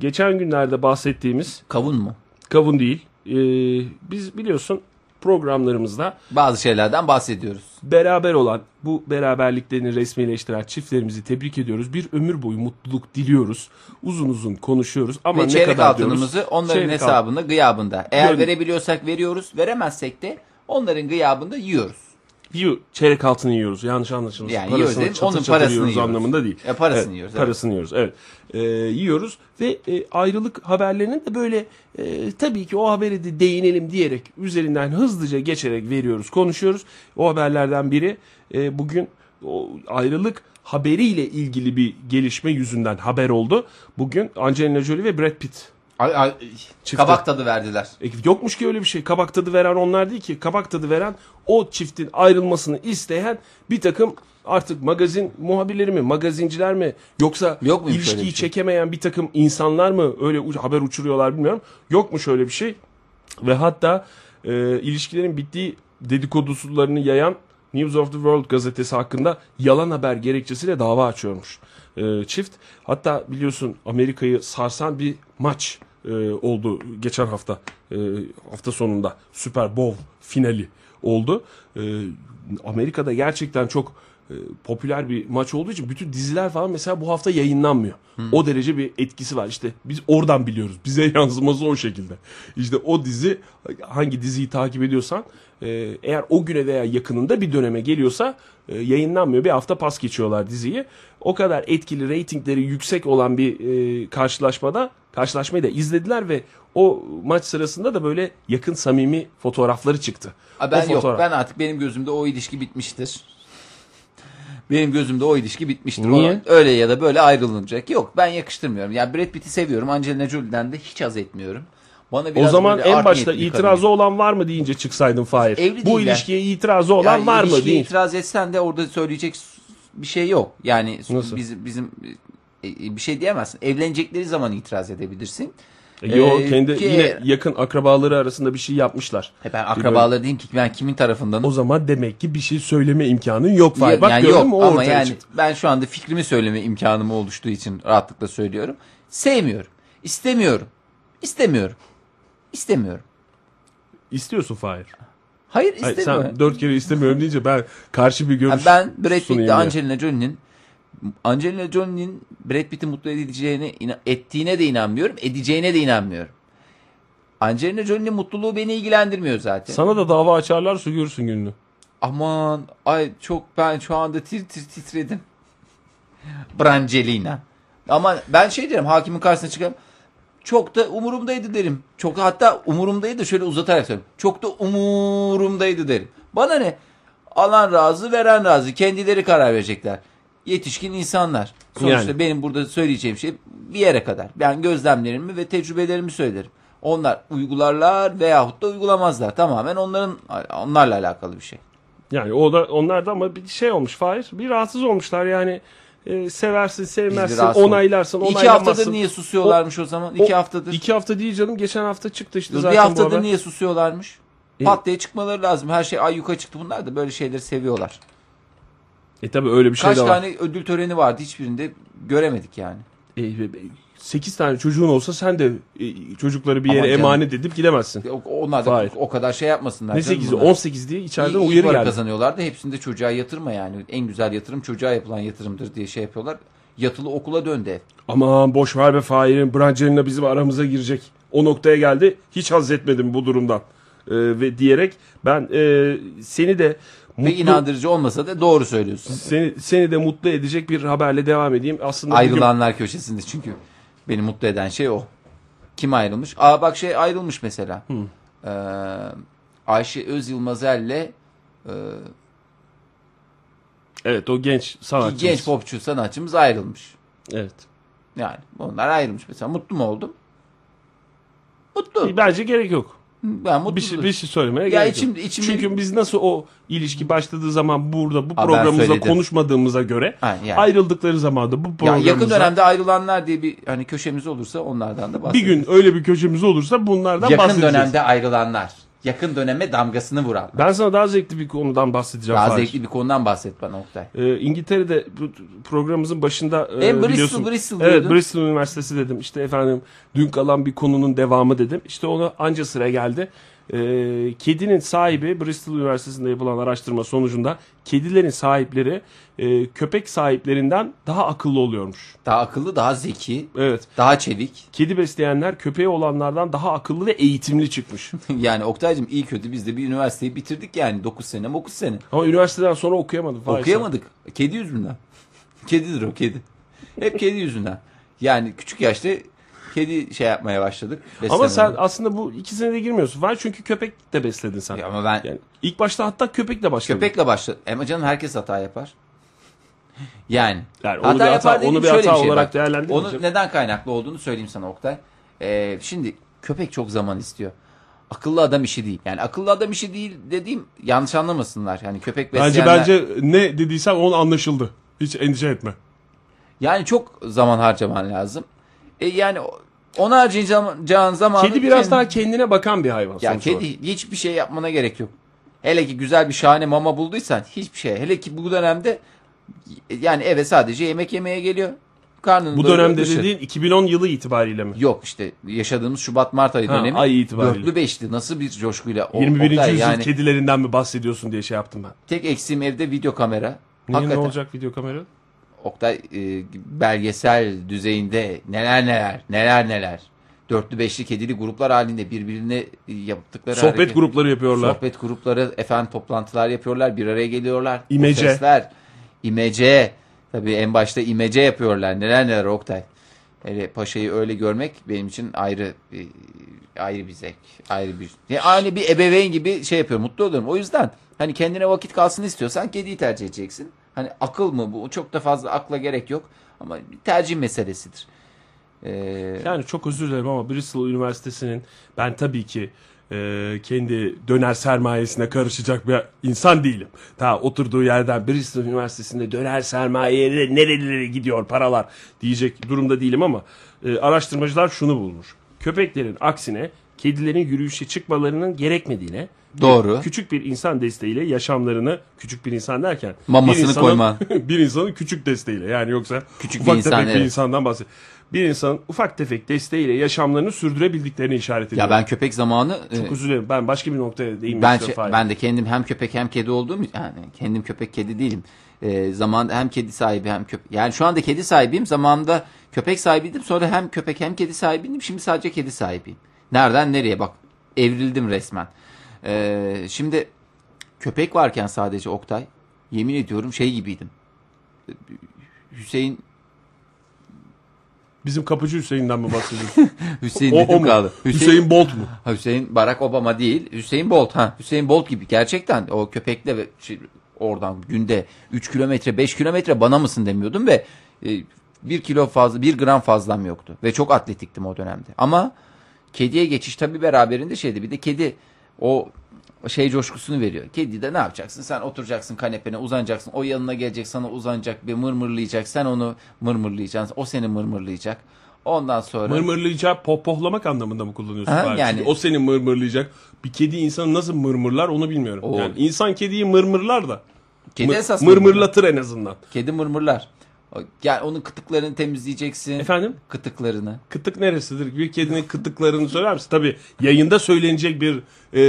Speaker 1: geçen günlerde bahsettiğimiz
Speaker 2: Kavun mu?
Speaker 1: kavun değil. Ee, biz biliyorsun programlarımızda
Speaker 2: Bazı şeylerden bahsediyoruz.
Speaker 1: beraber olan bu beraberliklerini resmileştiren çiftlerimizi tebrik ediyoruz. Bir ömür boyu mutluluk diliyoruz. Uzun uzun konuşuyoruz ama
Speaker 2: Ve
Speaker 1: ne
Speaker 2: çeyrek
Speaker 1: kadar
Speaker 2: altınımızı
Speaker 1: diyoruz?
Speaker 2: onların
Speaker 1: Çeyrek
Speaker 2: hesabında, gıyabında. Eğer
Speaker 1: Gön-
Speaker 2: verebiliyorsak veriyoruz, veremezsek de onların gıyabında yiyoruz.
Speaker 1: Yiyor, çeyrek altını yiyoruz. Yanlış anlaşılmasın.
Speaker 2: Yani yiyoruz
Speaker 1: parasını
Speaker 2: mi?
Speaker 1: çatır
Speaker 2: Onun
Speaker 1: çatır
Speaker 2: parasını
Speaker 1: yiyoruz
Speaker 2: yiyoruz.
Speaker 1: anlamında değil.
Speaker 2: E, parasını
Speaker 1: Evet,
Speaker 2: yiyoruz, evet.
Speaker 1: Parasını yiyoruz. Evet. Ee, yiyoruz ve e, ayrılık haberlerinin de böyle e, tabii ki o haberi de değinelim diyerek üzerinden hızlıca geçerek veriyoruz, konuşuyoruz. O haberlerden biri e, bugün o ayrılık haberiyle ilgili bir gelişme yüzünden haber oldu. Bugün Angelina Jolie ve Brad Pitt
Speaker 2: Ay, ay,
Speaker 1: Çifte.
Speaker 2: kabak tadı verdiler.
Speaker 1: e, yokmuş ki öyle bir şey. Kabak tadı veren onlar değil ki. Kabak tadı veren o çiftin ayrılmasını isteyen bir takım artık magazin muhabirleri mi, magazinciler mi yoksa
Speaker 2: Yok
Speaker 1: ilişkiyi
Speaker 2: şey?
Speaker 1: çekemeyen bir takım insanlar mı öyle haber uçuruyorlar bilmiyorum. Yokmuş öyle bir şey. Ve hatta e, ilişkilerin bittiği dedikodularını yayan News of the World gazetesi hakkında yalan haber gerekçesiyle dava açıyormuş e, çift. Hatta biliyorsun Amerika'yı sarsan bir maç e, oldu geçen hafta e, hafta sonunda Super Bowl finali oldu. E, Amerika'da gerçekten çok e, popüler bir maç olduğu için bütün diziler falan mesela bu hafta yayınlanmıyor. O derece bir etkisi var. İşte biz oradan biliyoruz. Bize yansıması o şekilde. İşte o dizi hangi diziyi takip ediyorsan e, eğer o güne veya yakınında bir döneme geliyorsa e, yayınlanmıyor. Bir hafta pas geçiyorlar diziyi. O kadar etkili reytingleri yüksek olan bir e, karşılaşmada karşılaşmayı da izlediler ve o maç sırasında da böyle yakın samimi fotoğrafları çıktı.
Speaker 2: Ben
Speaker 1: O
Speaker 2: yok.
Speaker 1: fotoğraf.
Speaker 2: Ben artık benim gözümde o ilişki bitmiştir. Benim gözümde o ilişki bitmiştir.
Speaker 1: Niye?
Speaker 2: O öyle ya da böyle ayrılınacak. Yok ben yakıştırmıyorum. Yani Brad Pitt'i seviyorum. Angelina Jolie'den de hiç haz etmiyorum. Bana
Speaker 1: O
Speaker 2: biraz
Speaker 1: zaman
Speaker 2: böyle
Speaker 1: en başta itirazı
Speaker 2: kadın.
Speaker 1: olan var mı deyince çıksaydın Fahir.
Speaker 2: Evli
Speaker 1: Bu ilişkiye itirazı olan
Speaker 2: Yani
Speaker 1: var mı değil.
Speaker 2: itiraz etsen de orada söyleyecek bir şey yok. Yani
Speaker 1: Nasıl?
Speaker 2: bizim bizim e, bir şey diyemezsin. Evlenecekleri zaman itiraz edebilirsin.
Speaker 1: E, Yo
Speaker 2: Ee,
Speaker 1: kendi
Speaker 2: ki-
Speaker 1: yine yakın akrabaları arasında bir şey yapmışlar.
Speaker 2: He ben akrabaları diyeyim ki ben kimin tarafındanım?
Speaker 1: O zaman demek ki bir şey söyleme imkanın yok.
Speaker 2: Ya-
Speaker 1: Bak
Speaker 2: yani
Speaker 1: gördün mü o
Speaker 2: ama yani
Speaker 1: çıktı.
Speaker 2: ben şu anda fikrimi söyleme imkanım oluştuğu için rahatlıkla söylüyorum. Sevmiyorum. İstemiyorum. İstemiyorum. İstemiyorum.
Speaker 1: İstiyorsun Fahir.
Speaker 2: Hayır
Speaker 1: Hayır,
Speaker 2: istemiyorum.
Speaker 1: sen dört kere istemiyorum deyince ben karşı bir görüş
Speaker 2: Yani ben Brad Pitt
Speaker 1: sunayım
Speaker 2: ile
Speaker 1: diye.
Speaker 2: Angelina Jolie'nin Angelina Jolie'nin Brad Pitt'i mutlu edeceğine ettiğine de inanmıyorum, edeceğine de inanmıyorum. Angelina Jolie'nin mutluluğu beni ilgilendirmiyor zaten.
Speaker 1: Sana da dava açarlarsa görürsün gününü.
Speaker 2: Aman ay çok ben şu anda tir tir titredim. Brangelina. Ama ben şey derim hakimin karşısına çıkarım. Çok da umurumdaydı derim. Çok hatta umurumdaydı şöyle uzatarak söyleyeyim. Çok da umurumdaydı derim. Bana ne? Alan razı veren razı. Kendileri karar verecekler. Yetişkin insanlar. Sonuçta
Speaker 1: Yani.
Speaker 2: benim burada söyleyeceğim şey bir yere kadar. Ben gözlemlerimi ve tecrübelerimi söylerim. Onlar uygularlar veyahut da uygulamazlar. Tamamen onların onlarla alakalı bir şey.
Speaker 1: Yani o da onlar da ama bir şey olmuş Fahir. Bir rahatsız olmuşlar yani. E, seversin, sevmezsin, onaylarsın,
Speaker 2: İki
Speaker 1: onaylamazsın.
Speaker 2: haftadır niye susuyorlarmış o, zaman? İki
Speaker 1: O-
Speaker 2: haftadır.
Speaker 1: İki hafta değil canım. Geçen hafta çıktı işte
Speaker 2: Dur,
Speaker 1: zaten
Speaker 2: bir haftadır niye susuyorlarmış?
Speaker 1: E-
Speaker 2: Pat diye çıkmaları lazım. Her şey ay yuka çıktı. Bunlar da böyle şeyleri seviyorlar.
Speaker 1: E tabi öyle bir şey
Speaker 2: Kaç
Speaker 1: de var.
Speaker 2: tane ödül töreni vardı hiçbirinde göremedik yani.
Speaker 1: E, 8 tane çocuğun olsa sen de e, çocukları bir yere
Speaker 2: canım.
Speaker 1: emanet edip gidemezsin.
Speaker 2: O- Onlar da
Speaker 1: Hayır.
Speaker 2: o kadar şey yapmasınlar.
Speaker 1: Ne
Speaker 2: canım
Speaker 1: 8'i?
Speaker 2: bunlar.
Speaker 1: 18 diye içeriden
Speaker 2: İyi-
Speaker 1: uyarı geldi.
Speaker 2: kazanıyorlar da hepsinde çocuğa yatırma yani. En güzel yatırım çocuğa yapılan yatırımdır diye şey yapıyorlar. Yatılı okula döndü ev.
Speaker 1: Aman boş ver be Fahir'in Brangelina bizim aramıza girecek. O noktaya geldi. Hiç haz etmedim bu durumdan. E, ve diyerek ben e, seni de
Speaker 2: Ve
Speaker 1: mutlu,
Speaker 2: inandırıcı olmasa da doğru söylüyorsun.
Speaker 1: seni, seni de mutlu edecek bir haberle devam edeyim. Aslında bugün-
Speaker 2: Ayrılanlar köşesinde çünkü beni mutlu eden şey o. Kim ayrılmış? Aa bak şey ayrılmış mesela. Ee, Ayşe Öz Yılmazel'le e,
Speaker 1: Evet o genç sanatçımız.
Speaker 2: genç popçu sanatçımız ayrılmış.
Speaker 1: Evet.
Speaker 2: Yani onlar ayrılmış mesela. Mutlu mu oldum? Mutlu.
Speaker 1: Bence gerek yok.
Speaker 2: Ben mutlu.
Speaker 1: Bir şey, bir şey söylemeye
Speaker 2: Ya
Speaker 1: gerek
Speaker 2: içim-
Speaker 1: yok.
Speaker 2: içimde
Speaker 1: Çünkü
Speaker 2: bir-
Speaker 1: biz nasıl o ilişki başladığı zaman burada bu
Speaker 2: Aa,
Speaker 1: programımızda konuşmadığımıza göre
Speaker 2: Ha, yani.
Speaker 1: ayrıldıkları zaman da bu
Speaker 2: ya
Speaker 1: programımızda
Speaker 2: yakın dönemde ayrılanlar diye bir hani köşemiz olursa onlardan da
Speaker 1: bir
Speaker 2: bahsederiz.
Speaker 1: gün öyle bir köşemiz olursa bunlardan
Speaker 2: yakın
Speaker 1: bahsedeceğiz.
Speaker 2: dönemde ayrılanlar. Yakın döneme damgasını vuran.
Speaker 1: Ben sana daha zevkli bir konudan bahsedeceğim.
Speaker 2: Daha
Speaker 1: Fahir.
Speaker 2: zevkli bir konudan bahset bana Oktay.
Speaker 1: Ee, İngiltere'de bu programımızın başında e,
Speaker 2: En Bristol,
Speaker 1: biliyorsun.
Speaker 2: Bristol
Speaker 1: Evet. Bristol Üniversitesi dedim. İşte efendim dün kalan bir konunun devamı dedim. İşte ona anca sıra geldi. Ee, kedinin sahibi Bristol Üniversitesi'nde yapılan araştırma sonucunda kedilerin sahipleri e, köpek sahiplerinden daha akıllı oluyormuş.
Speaker 2: Daha akıllı, daha zeki,
Speaker 1: Evet.
Speaker 2: daha çevik.
Speaker 1: Kedi besleyenler köpeği olanlardan daha akıllı ve eğitimli çıkmış.
Speaker 2: yani Oktay'cım iyi kötü biz de bir üniversiteyi bitirdik yani 9 sene 9 sene.
Speaker 1: Ama üniversiteden sonra okuyamadım. Fahir.
Speaker 2: Okuyamadık. Kedi yüzünden. Kedidir o kedi. Hep kedi yüzünden. Yani küçük yaşta kedi şey yapmaya başladık.
Speaker 1: Ama
Speaker 2: beslemeye.
Speaker 1: sen aslında bu ikisine de girmiyorsun. Var çünkü köpek de besledin sen.
Speaker 2: Ya ama ben
Speaker 1: Yani ilk başta hatta köpekle başladın.
Speaker 2: köpekle başladım. Ama canım herkes hata yapar. Yani.
Speaker 1: Yani onu bir hata-
Speaker 2: dediğim
Speaker 1: onu bir hata
Speaker 2: şey
Speaker 1: olarak değerlendirmeyeceğim.
Speaker 2: Onu neden kaynaklı olduğunu söyleyeyim sana Oktay. Ee, şimdi köpek çok zaman istiyor. Akıllı adam işi değil. Yani akıllı adam işi değil dediğim yanlış anlamasınlar. Yani köpek
Speaker 1: Bence
Speaker 2: besleyenler...
Speaker 1: bence ne dediysem onu anlaşıldı. Hiç endişe etme.
Speaker 2: Yani çok zaman harcaman lazım. E yani o- ona harcayacağın zamanı...
Speaker 1: Kedi biraz
Speaker 2: kendi-
Speaker 1: daha kendine bakan bir hayvan.
Speaker 2: Ya kedi
Speaker 1: olarak.
Speaker 2: hiçbir şey yapmana gerek yok. Hele ki güzel bir şahane mama bulduysan hiçbir şey. Hele ki bu dönemde yani eve sadece yemek yemeye geliyor. Karnını
Speaker 1: Bu dönemde
Speaker 2: dışı.
Speaker 1: dediğin 2010 yılı itibariyle mi?
Speaker 2: Yok işte yaşadığımız Şubat-Mart ayı
Speaker 1: Ha,
Speaker 2: dönemi.
Speaker 1: ay itibariyle.
Speaker 2: Dörtlü beşli nasıl bir coşkuyla. O-
Speaker 1: 21.
Speaker 2: Oktay,
Speaker 1: yüzyıl
Speaker 2: yani
Speaker 1: kedilerinden mi bahsediyorsun diye şey yaptım ben.
Speaker 2: tek eksiğim evde video kamera.
Speaker 1: Niye ne olacak video kamera?
Speaker 2: Oktay e, belgesel düzeyinde neler neler neler neler. Dörtlü beşli kedili gruplar halinde birbirine e, yaptıkları
Speaker 1: Sohbet
Speaker 2: hareket-
Speaker 1: grupları yapıyorlar.
Speaker 2: Sohbet grupları efendim toplantılar yapıyorlar bir araya geliyorlar.
Speaker 1: İmece.
Speaker 2: Sesler, imece. Tabii en başta imece yapıyorlar. Neler neler Oktay. Hele paşayı öyle görmek benim için ayrı bir, ayrı bir zevk. Ayrı bir. Yani aynı bir ebeveyn gibi şey yapıyor. Mutlu oluyorum. O yüzden hani kendine vakit kalsın istiyorsan kediyi tercih edeceksin. Hani akıl mı bu? Çok da fazla akla gerek yok. Ama tercih meselesidir. Ee,
Speaker 1: Yani çok özür dilerim ama Bristol Üniversitesi'nin ben tabii ki e, kendi döner sermayesine karışacak bir insan değilim. Ta oturduğu yerden Bristol Üniversitesi'nde döner sermayeye nerelere gidiyor paralar diyecek durumda değilim ama e, araştırmacılar şunu bulmuş. Köpeklerin aksine kedilerin yürüyüşe çıkmalarının gerekmediğine
Speaker 2: Doğru.
Speaker 1: küçük bir insan desteğiyle yaşamlarını küçük bir insan derken
Speaker 2: Mamasını
Speaker 1: bir insanın,
Speaker 2: koyman.
Speaker 1: bir insanın küçük desteğiyle yani yoksa
Speaker 2: Küçük bir
Speaker 1: ufak
Speaker 2: insan,
Speaker 1: tefek bir
Speaker 2: evet.
Speaker 1: insandan bahsediyor. Bir insanın ufak tefek desteğiyle yaşamlarını sürdürebildiklerini işaret ediyor.
Speaker 2: ya ben köpek zamanı e,
Speaker 1: çok özür dilerim. Ben başka bir noktaya değinmek
Speaker 2: Ben
Speaker 1: istiyorum.
Speaker 2: şey- ben de kendim hem köpek hem kedi olduğum yani kendim köpek kedi değilim. Ee, zaman hem kedi sahibi hem köpek. Yani şu anda kedi sahibiyim. Zamanında köpek sahibiydim. Sonra hem köpek hem kedi sahibiydim. Şimdi sadece kedi sahibiyim. Nereden nereye bak. Evrildim resmen. Ee, şimdi köpek varken sadece Oktay yemin ediyorum şey gibiydim. Hüseyin
Speaker 1: Bizim kapıcı Hüseyin'den mi bahsediyorsun?
Speaker 2: Hüseyin
Speaker 1: o, o mu?
Speaker 2: kaldı.
Speaker 1: Hüseyin, Bolt mu?
Speaker 2: Hüseyin Barack Obama değil. Hüseyin Bolt ha. Hüseyin Bolt gibi gerçekten o köpekle ve şey, oradan günde 3 kilometre 5 kilometre bana mısın demiyordum ve e, 1 kilo fazla 1 gram fazlam yoktu ve çok atletiktim o dönemde. Ama kediye geçiş tabii beraberinde şeydi bir de kedi o şey coşkusunu veriyor. Kedi de ne yapacaksın? Sen oturacaksın kanepene uzanacaksın. O yanına gelecek sana uzanacak bir mırmırlayacak. Sen onu mırmırlayacaksın. O seni mırmırlayacak. Ondan sonra
Speaker 1: Mırmırlayacak, pohpohlamak anlamında mı kullanıyorsun?
Speaker 2: Ha, yani-
Speaker 1: o seni mırmırlayacak. Bir kedi insanı nasıl mırmırlar onu bilmiyorum.
Speaker 2: O-
Speaker 1: Yani insan kediyi mırmırlar da.
Speaker 2: kedi
Speaker 1: Mır-
Speaker 2: esas
Speaker 1: mırmırlatır en azından.
Speaker 2: Kedi mırmırlar. Yani onun kıtıklarını temizleyeceksin.
Speaker 1: Efendim?
Speaker 2: Kıtıklarını.
Speaker 1: Kıtık neresidir? Bir kedinin kıtıklarını söyler misin? Tabii yayında söylenecek bir e,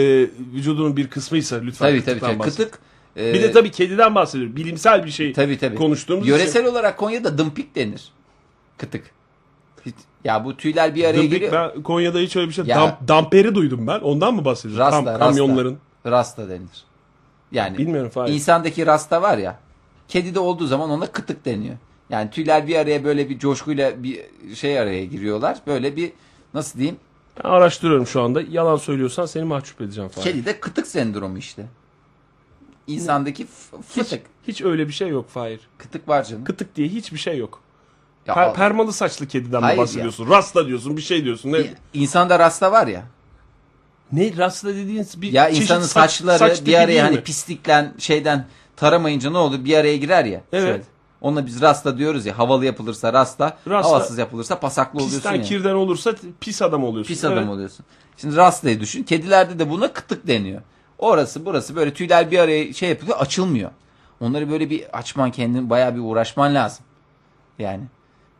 Speaker 1: vücudunun bir kısmıysa lütfen.
Speaker 2: Tabii tabii. tabii.
Speaker 1: bahsedin.
Speaker 2: Kıtık. e,
Speaker 1: Bir de tabii kediden bahsediyorum. Bilimsel bir şey
Speaker 2: tabii, tabii.
Speaker 1: konuştuğumuz
Speaker 2: Yöresel olarak Konya'da dımpik denir. Kıtık. Hiç- Ya bu tüyler bir araya
Speaker 1: için. Dımbik,
Speaker 2: geliyor.
Speaker 1: ben Konya'da hiç öyle bir şey.
Speaker 2: Ya-
Speaker 1: Dam- damperi duydum ben. Ondan mı bahsediyorsun?
Speaker 2: Rasta, rasta.
Speaker 1: kamyonların.
Speaker 2: Rasta denir. Yani
Speaker 1: Bilmiyorum Fahir.
Speaker 2: insandaki rasta var ya. Kedide olduğu zaman ona kıtık deniyor. Yani tüyler bir araya böyle bir coşkuyla bir şey araya giriyorlar. Böyle bir nasıl diyeyim?
Speaker 1: Ben araştırıyorum şu anda. Yalan söylüyorsan seni mahcup edeceğim Fahir.
Speaker 2: Kedide kıtık sendromu işte. İnsandaki f-
Speaker 1: Hiç,
Speaker 2: fıtık.
Speaker 1: hiç öyle bir şey yok Fahir.
Speaker 2: Kıtık var canım.
Speaker 1: Kıtık diye hiçbir şey yok.
Speaker 2: Ya,
Speaker 1: Per-
Speaker 2: al-
Speaker 1: permalı saçlı kediden mi
Speaker 2: Hayır ya.
Speaker 1: bahsediyorsun? Rasta diyorsun, bir şey diyorsun. Ne,
Speaker 2: İnsanda rasta var ya.
Speaker 1: ne rasta dediğin bir
Speaker 2: Ya insanın
Speaker 1: saç-
Speaker 2: saçları
Speaker 1: saç
Speaker 2: bir araya hani pislikten şeyden taramayınca ne olur bir araya girer ya.
Speaker 1: Evet.
Speaker 2: Şöyle. Ona biz rasta diyoruz ya havalı yapılırsa rasta,
Speaker 1: Rasta.
Speaker 2: havasız yapılırsa pasaklı oluyorsun
Speaker 1: Pisten kirden olursa pis adam oluyorsun.
Speaker 2: Pis adam
Speaker 1: Evet.
Speaker 2: oluyorsun. Şimdi rastayı düşün. Kedilerde de buna kıtık deniyor. Orası burası böyle tüyler bir araya şey yapıyor açılmıyor. Onları böyle bir açman kendin bayağı bir uğraşman lazım. Yani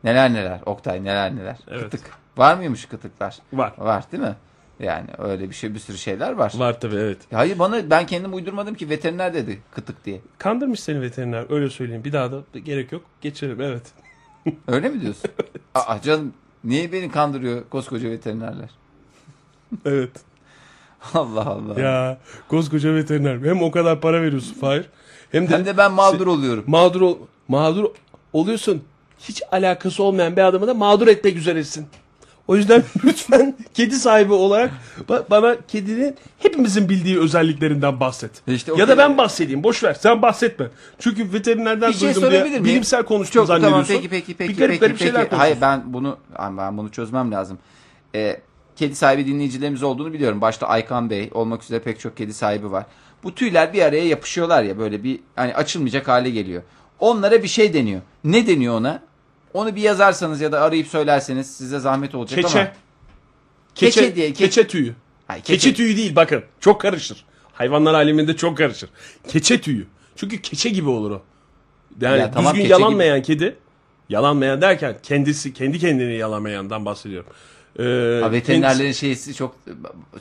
Speaker 2: neler neler Oktay neler neler.
Speaker 1: Evet.
Speaker 2: Kıtık. Var mıymış kıtıklar?
Speaker 1: Var.
Speaker 2: Var değil mi? Yani öyle bir şey bir sürü şeyler var.
Speaker 1: Var tabii evet.
Speaker 2: Hayır bana ben kendim uydurmadım ki veteriner dedi kıtık diye.
Speaker 1: Kandırmış seni veteriner öyle söyleyeyim. Bir daha da gerek yok. Geçelim evet.
Speaker 2: Öyle mi diyorsun? Aa canım niye beni kandırıyor koskoca veterinerler?
Speaker 1: Evet.
Speaker 2: Allah Allah.
Speaker 1: Ya koskoca veteriner. Hem o kadar para veriyorsun Fahir. Hem de,
Speaker 2: Hem de ben mağdur oluyorum.
Speaker 1: mağdur ol- mağdur oluyorsun. Hiç alakası olmayan bir adamı da mağdur etmek üzeresin. O yüzden lütfen kedi sahibi olarak ba- bana kedinin hepimizin bildiği özelliklerinden bahset.
Speaker 2: İşte o
Speaker 1: ya da ben bahsedeyim. Boş ver. Sen bahsetme. Çünkü veterinerden
Speaker 2: Bir şey
Speaker 1: duydum diye
Speaker 2: miyim?
Speaker 1: bilimsel konuştuğunu
Speaker 2: Çok tamam
Speaker 1: zannediyorsun.
Speaker 2: peki peki peki
Speaker 1: bir garip
Speaker 2: peki,
Speaker 1: garip
Speaker 2: peki.
Speaker 1: şeyler
Speaker 2: Hayır
Speaker 1: konuşuyorsun.
Speaker 2: ben bunu ben bunu çözmem lazım. Ee, kedi sahibi dinleyicilerimiz olduğunu biliyorum. Başta Aykan Bey olmak üzere pek çok kedi sahibi var. Bu tüyler bir araya yapışıyorlar ya böyle bir hani açılmayacak hale geliyor. Onlara bir şey deniyor. Ne deniyor ona? Onu bir yazarsanız ya da arayıp söylerseniz size zahmet olacak
Speaker 1: Keçe.
Speaker 2: ama.
Speaker 1: Keçe,
Speaker 2: Keçe diye-
Speaker 1: keçe tüyü.
Speaker 2: Hayır,
Speaker 1: Keçe tüyü değil bakın. Çok karışır. Hayvanlar aleminde çok karışır. Keçe tüyü. Çünkü keçe gibi olur o. Yani
Speaker 2: Ya tamam,
Speaker 1: düzgün
Speaker 2: keçe
Speaker 1: yalanmayan kedi. Yalanmayan derken kendisi kendi kendini yalanmayandan bahsediyorum. Ee,
Speaker 2: Ha, veterinerlerin şeysi çok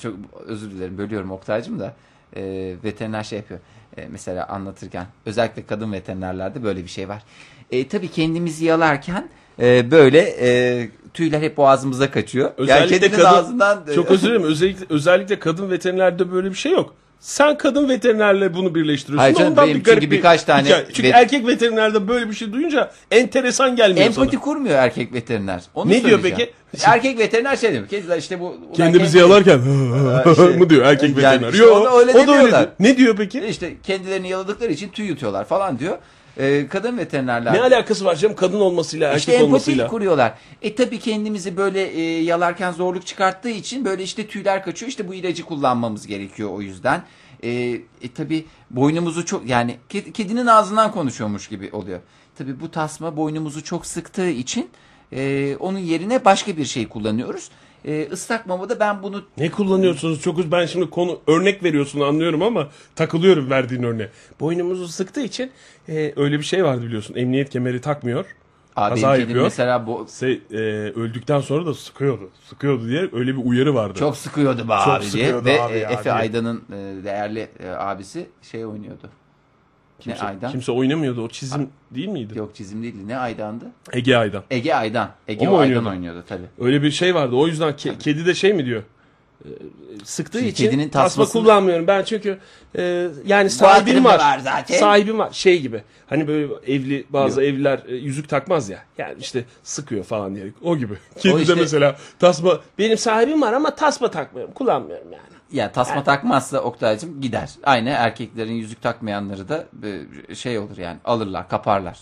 Speaker 2: çok özür dilerim bölüyorum Oktay'cım da e, veteriner şey yapıyor. E, mesela anlatırken özellikle kadın veterinerlerde böyle bir şey var. E, tabii kendimizi yalarken e, böyle e, tüyler hep boğazımıza kaçıyor.
Speaker 1: Özellikle
Speaker 2: yani
Speaker 1: kadın-
Speaker 2: ağzından e,
Speaker 1: Çok özür dilerim. Özellikle, özellikle kadın veterinerde böyle bir şey yok. Sen kadın veterinerle bunu birleştiriyorsun.
Speaker 2: Hayır canım,
Speaker 1: Ondan
Speaker 2: benim
Speaker 1: bir garip
Speaker 2: çünkü birkaç tane
Speaker 1: hikaye. Çünkü
Speaker 2: vet-
Speaker 1: erkek veterinerde böyle bir şey duyunca enteresan gelmiyor
Speaker 2: empati
Speaker 1: sana.
Speaker 2: kurmuyor erkek veteriner. Onu
Speaker 1: Ne diyor peki?
Speaker 2: Erkek veteriner şey diyor. Kediler işte bu
Speaker 1: Kendimizi
Speaker 2: kendi-
Speaker 1: yalarken
Speaker 2: şey-
Speaker 1: mı diyor erkek
Speaker 2: Yani
Speaker 1: veteriner?
Speaker 2: işte
Speaker 1: Yo,
Speaker 2: onu öyle
Speaker 1: o da öyle diyor. Ne diyor peki?
Speaker 2: İşte kendilerini yaladıkları için tüy yutuyorlar falan diyor. E, kadın veterinerler.
Speaker 1: Ne alakası var canım kadın olmasıyla erkek
Speaker 2: İşte empati
Speaker 1: olmasıyla?
Speaker 2: kuruyorlar. E tabii kendimizi böyle e, yalarken zorluk çıkarttığı için böyle işte tüyler kaçıyor. İşte bu ilacı kullanmamız gerekiyor o yüzden. E, e tabii boynumuzu çok yani ked- kedinin ağzından konuşuyormuş gibi oluyor. Tabii bu tasma boynumuzu çok sıktığı için e, onun yerine başka bir şey kullanıyoruz. E, ıslak mamada ben bunu
Speaker 1: Ne kullanıyorsunuz? Çok ben şimdi konu örnek veriyorsun anlıyorum ama takılıyorum verdiğin örneğe. Boynumuzu sıktığı için e, öyle bir şey vardı biliyorsun. Emniyet kemeri takmıyor.
Speaker 2: abi
Speaker 1: Kaza yapıyor.
Speaker 2: mesela bu
Speaker 1: Şey, e, öldükten sonra da sıkıyordu. Sıkıyordu diye öyle bir uyarı vardı.
Speaker 2: çok sıkıyordu be
Speaker 1: Çok
Speaker 2: abi diye ve
Speaker 1: abi
Speaker 2: Efe. Aydan'ın e, değerli e, abisi şey oynuyordu.
Speaker 1: Kimse,
Speaker 2: ne Aydan?
Speaker 1: kimse oynamıyordu. O çizim değil miydi?
Speaker 2: Yok çizim değildi. Ne Aydan'dı?
Speaker 1: Ege Aydan.
Speaker 2: Ege Aydan. Ege
Speaker 1: O
Speaker 2: o Aydan
Speaker 1: oynuyordu?
Speaker 2: tabii.
Speaker 1: Öyle bir şey vardı. O yüzden ke- kedi de şey mi diyor? E, sıktığı
Speaker 2: Şimdi
Speaker 1: için
Speaker 2: kedinin
Speaker 1: tasma
Speaker 2: tasmasını-
Speaker 1: kullanmıyorum. Ben çünkü e, yani sahibim var.
Speaker 2: var zaten.
Speaker 1: Sahibim var. Şey gibi. Hani böyle evli bazı evliler e, yüzük takmaz ya. Yani işte sıkıyor falan diye. O gibi. Kedi
Speaker 2: işte-
Speaker 1: de mesela tasma benim sahibim var ama tasma takmıyorum. Kullanmıyorum yani.
Speaker 2: Ya tasma takmazsa Oktay'cım gider. Aynı erkeklerin yüzük takmayanları da e, şey olur yani alırlar, kaparlar.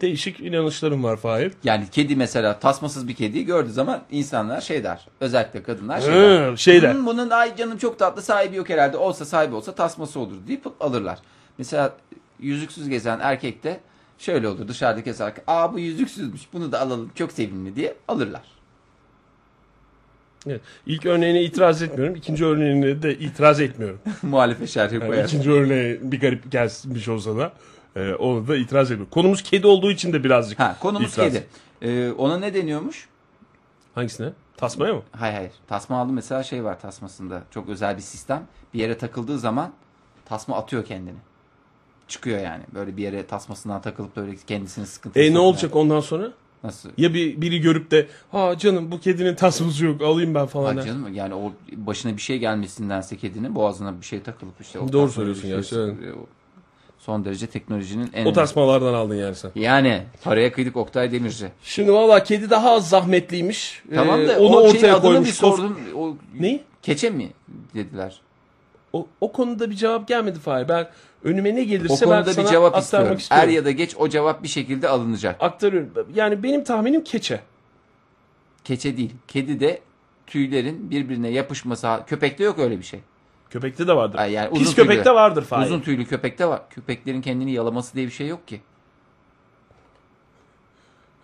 Speaker 1: Değişik inanışlarım var Fahir.
Speaker 2: Yani kedi mesela tasmasız bir kediyi gördüğü zaman insanlar şey der. Özellikle kadınlar şey der.
Speaker 1: Şey der.
Speaker 2: "Hmm, bunun ay canım çok tatlı sahibi yok herhalde. Olsa sahibi olsa tasması olur deyip alırlar. Mesela yüzüksüz gezen erkek de şöyle olur dışarıda gezerken. Aa bu yüzüksüzmüş bunu da alalım çok sevimli diye alırlar.
Speaker 1: Evet. İlk örneğine itiraz etmiyorum. İkinci örneğine de itiraz etmiyorum.
Speaker 2: Muhalefet şerhi
Speaker 1: Yani
Speaker 2: koyar.
Speaker 1: ikinci örneğe bir garip gelmiş olsa da e, onu da itiraz etmiyorum. Konumuz kedi olduğu için de birazcık
Speaker 2: Ha konumuz
Speaker 1: itiraz.
Speaker 2: kedi. Ee, ona ne deniyormuş?
Speaker 1: Hangisine? Tasmaya mı?
Speaker 2: Hayır hayır. Tasma aldım mesela şey var tasmasında. Çok özel bir sistem. Bir yere takıldığı zaman tasma atıyor kendini. Çıkıyor yani. Böyle bir yere tasmasından takılıp böyle kendisini sıkıntıya
Speaker 1: E ne olacak ondan sonra?
Speaker 2: Nasıl?
Speaker 1: Ya bir biri görüp de ha canım bu kedinin tasması yok alayım ben falan.
Speaker 2: Ha
Speaker 1: der.
Speaker 2: canım yani o başına bir şey gelmesindense kedinin boğazına bir şey takılıp işte. o
Speaker 1: Doğru söylüyorsun ya,
Speaker 2: şey Son derece teknolojinin en
Speaker 1: O tasmalardan aldın yani sen.
Speaker 2: Yani paraya kıydık Oktay Demirci.
Speaker 1: Şimdi valla kedi daha az zahmetliymiş.
Speaker 2: Tamam
Speaker 1: Ee,
Speaker 2: da
Speaker 1: onu
Speaker 2: o
Speaker 1: ortaya
Speaker 2: adını
Speaker 1: koymuş.
Speaker 2: bir sordum. O
Speaker 1: Ne?
Speaker 2: Keçe mi dediler.
Speaker 1: O, o konuda bir cevap gelmedi Fahir. Ben önüme ne
Speaker 2: O
Speaker 1: gelirse ben
Speaker 2: konuda
Speaker 1: sana
Speaker 2: bir cevap
Speaker 1: aktarmak
Speaker 2: istiyorum.
Speaker 1: istiyorum.
Speaker 2: Er ya da geç o cevap bir şekilde alınacak.
Speaker 1: Aktarıyorum. Yani benim tahminim keçe.
Speaker 2: Keçe değil. Kedi de tüylerin birbirine yapışması. Köpekte yok öyle bir şey.
Speaker 1: Köpekte de vardır.
Speaker 2: Yani
Speaker 1: Pis
Speaker 2: uzun
Speaker 1: köpekte
Speaker 2: tüylü.
Speaker 1: vardır Fahir.
Speaker 2: Uzun tüylü köpekte var. Köpeklerin kendini yalaması diye bir şey yok ki.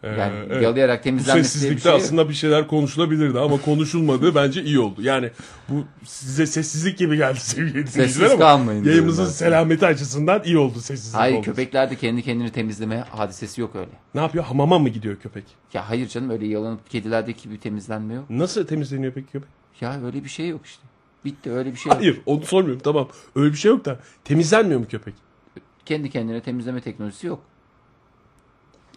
Speaker 2: Yani
Speaker 1: Ee, evet.
Speaker 2: yalayarak
Speaker 1: Bu
Speaker 2: temizlenmesi bir
Speaker 1: sessizlikte
Speaker 2: şey yok.
Speaker 1: aslında bir şeyler konuşulabilirdi ama konuşulmadığı bence iyi oldu. Yani bu size sessizlik gibi geldi sevgili dinleyiciler ama
Speaker 2: kalmayın
Speaker 1: yayımızın selameti açısından iyi oldu sessizlik
Speaker 2: Hayır
Speaker 1: olması.
Speaker 2: köpeklerde kendi kendini temizleme hadisesi yok öyle.
Speaker 1: Ne yapıyor? Hamama mı gidiyor köpek?
Speaker 2: Ya hayır canım öyle yalanıp kedilerdeki gibi temizlenme yok.
Speaker 1: Nasıl temizleniyor peki köpek?
Speaker 2: Ya öyle bir şey yok işte. Bitti öyle bir şey yok.
Speaker 1: Hayır onu sormuyorum tamam. Öyle bir şey yok da temizlenmiyor mu köpek?
Speaker 2: Kendi kendine temizleme teknolojisi yok.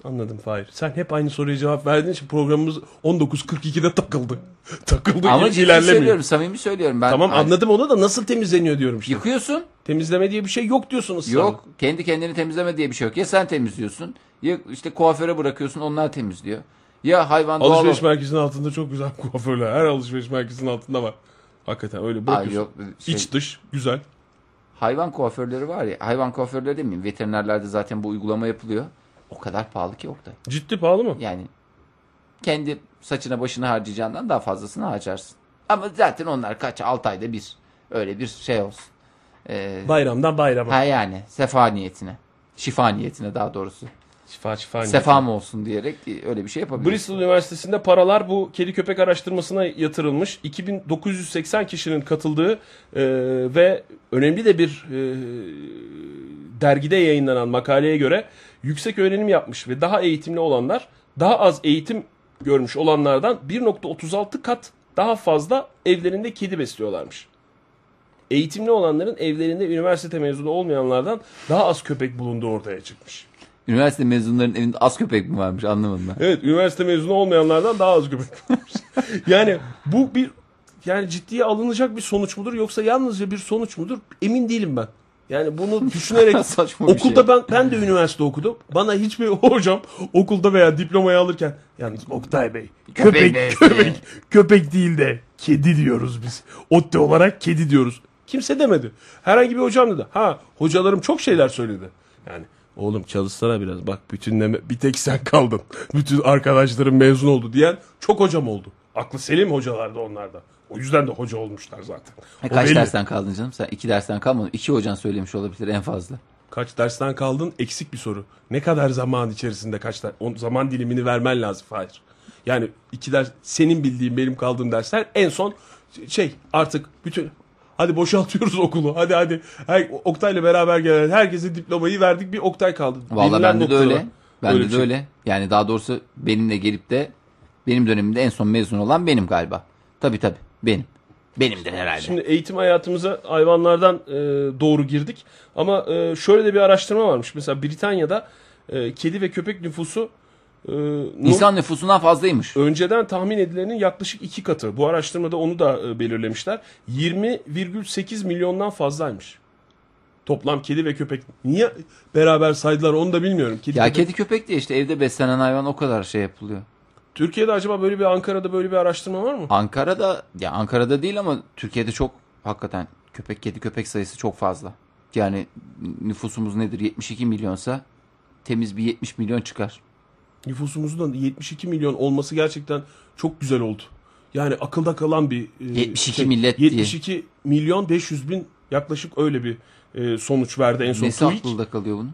Speaker 1: Anladım Fahir. Sen hep aynı soruya cevap verdiğin için programımız 19.42'de takıldı. takıldı
Speaker 2: Ama ciddi
Speaker 1: ilerlemiyor.
Speaker 2: söylüyorum samimi söylüyorum. Ben
Speaker 1: Tamam anladım onu da nasıl temizleniyor diyorum işte.
Speaker 2: Yıkıyorsun.
Speaker 1: Temizleme diye bir şey yok diyorsun ısrarla.
Speaker 2: Yok. Kendi kendini temizleme diye bir şey yok. Ya sen temizliyorsun ya işte kuaföre bırakıyorsun onlar temizliyor. Ya hayvan doğal
Speaker 1: Alışveriş merkezinin altında çok güzel kuaförler. Her alışveriş merkezinin altında var. Hakikaten öyle bırakıyorsun.
Speaker 2: yok, şey-
Speaker 1: İç dış güzel.
Speaker 2: hayvan kuaförleri var ya. Hayvan kuaförleri demeyeyim. Veterinerlerde zaten bu uygulama yapılıyor. O kadar pahalı ki Oktay.
Speaker 1: Ciddi pahalı mı?
Speaker 2: Yani kendi saçına başına harcayacağından daha fazlasını harcarsın. Ama zaten onlar kaç 6 ayda bir öyle bir şey olsun. Ee,
Speaker 1: Bayramdan bayrama.
Speaker 2: ha yani sefa niyetine. Şifa niyetine daha doğrusu.
Speaker 1: Şifa şifa.
Speaker 2: Sefa mı olsun diyerek öyle bir şey yapabilirsin.
Speaker 1: Bristol Üniversitesi'nde paralar bu kedi köpek araştırmasına yatırılmış. 2980 kişinin katıldığı e, ve önemli de bir e, dergide yayınlanan makaleye göre yüksek öğrenim yapmış ve daha eğitimli olanlar daha az eğitim görmüş olanlardan 1.36 kat daha fazla evlerinde kedi besliyorlarmış. Eğitimli olanların evlerinde üniversite mezunu olmayanlardan daha az köpek bulunduğu ortaya çıkmış.
Speaker 2: Üniversite mezunlarının evinde az köpek mi varmış anlamadım ben.
Speaker 1: Evet üniversite mezunu olmayanlardan daha az köpek varmış. yani bu bir yani ciddiye alınacak bir sonuç mudur yoksa yalnızca bir sonuç mudur emin değilim ben. Yani bunu düşünerek
Speaker 2: Saçma bir
Speaker 1: okulda
Speaker 2: şey.
Speaker 1: ben ben de üniversite okudum. Bana hiçbir hocam okulda veya diplomayı alırken yalnız Oktay Bey
Speaker 2: Köpek
Speaker 1: köpek
Speaker 2: besleyin."
Speaker 1: köpek köpek değil de kedi diyoruz biz. ODTÜ olarak kedi diyoruz. Kimse demedi. Herhangi bir hocam dedi. Ha hocalarım çok şeyler söyledi. Yani oğlum çalışsana biraz bak bütünleme bir tek sen kaldın. Bütün arkadaşlarım mezun oldu diyen çok hocam oldu. Aklı selim hocalar da onlarda. O yüzden de hoca olmuşlar zaten.
Speaker 2: Ha,
Speaker 1: O
Speaker 2: kaç
Speaker 1: belli.
Speaker 2: dersten kaldın canım? Sen iki dersten kalmadın. İki hocan söylemiş olabilir en fazla.
Speaker 1: Kaç dersten kaldın? Eksik bir soru. Ne kadar zaman içerisinde kaç ders? O zaman dilimini vermen lazım Fahir. Yani iki ders senin bildiğin benim kaldığım dersler en son şey artık bütün hadi boşaltıyoruz okulu. Hadi hadi. Her, Oktay'la beraber gelen herkese diplomayı verdik. Bir Oktay kaldı. Bilinen
Speaker 2: bende de öyle. Bende de
Speaker 1: şey.
Speaker 2: öyle. Yani daha doğrusu benimle gelip de benim dönemimde en son mezun olan benim galiba. Tabii tabii benim. Benimdir herhalde.
Speaker 1: Şimdi eğitim hayatımıza hayvanlardan e, doğru girdik. Ama e, şöyle de bir araştırma varmış. Mesela Britanya'da e, kedi ve köpek nüfusu e,
Speaker 2: İnsan nüfusundan fazlaymış.
Speaker 1: önceden tahmin edilenin yaklaşık iki katı. Bu araştırmada onu da e, belirlemişler. 20,8 milyondan fazlaymış. Toplam kedi ve köpek. Niye beraber saydılar onu da bilmiyorum. Kedi,
Speaker 2: Ya
Speaker 1: köpek-
Speaker 2: kedi köpek de işte evde beslenen hayvan o kadar şey yapılıyor.
Speaker 1: Türkiye'de acaba böyle bir Ankara'da böyle bir araştırma var mı?
Speaker 2: Ankara'da ya Ankara'da değil ama Türkiye'de çok hakikaten köpek kedi köpek sayısı çok fazla. Yani nüfusumuz nedir 72 milyonsa temiz bir 70 milyon çıkar.
Speaker 1: Nüfusumuzun da 72 milyon olması gerçekten çok güzel oldu. Yani akılda kalan bir... e,
Speaker 2: 72 millet diye.
Speaker 1: 72 milyon 500 bin yaklaşık öyle bir e, sonuç verdi en son
Speaker 2: Nesi
Speaker 1: TÜİK.
Speaker 2: aklında kalıyor bunun?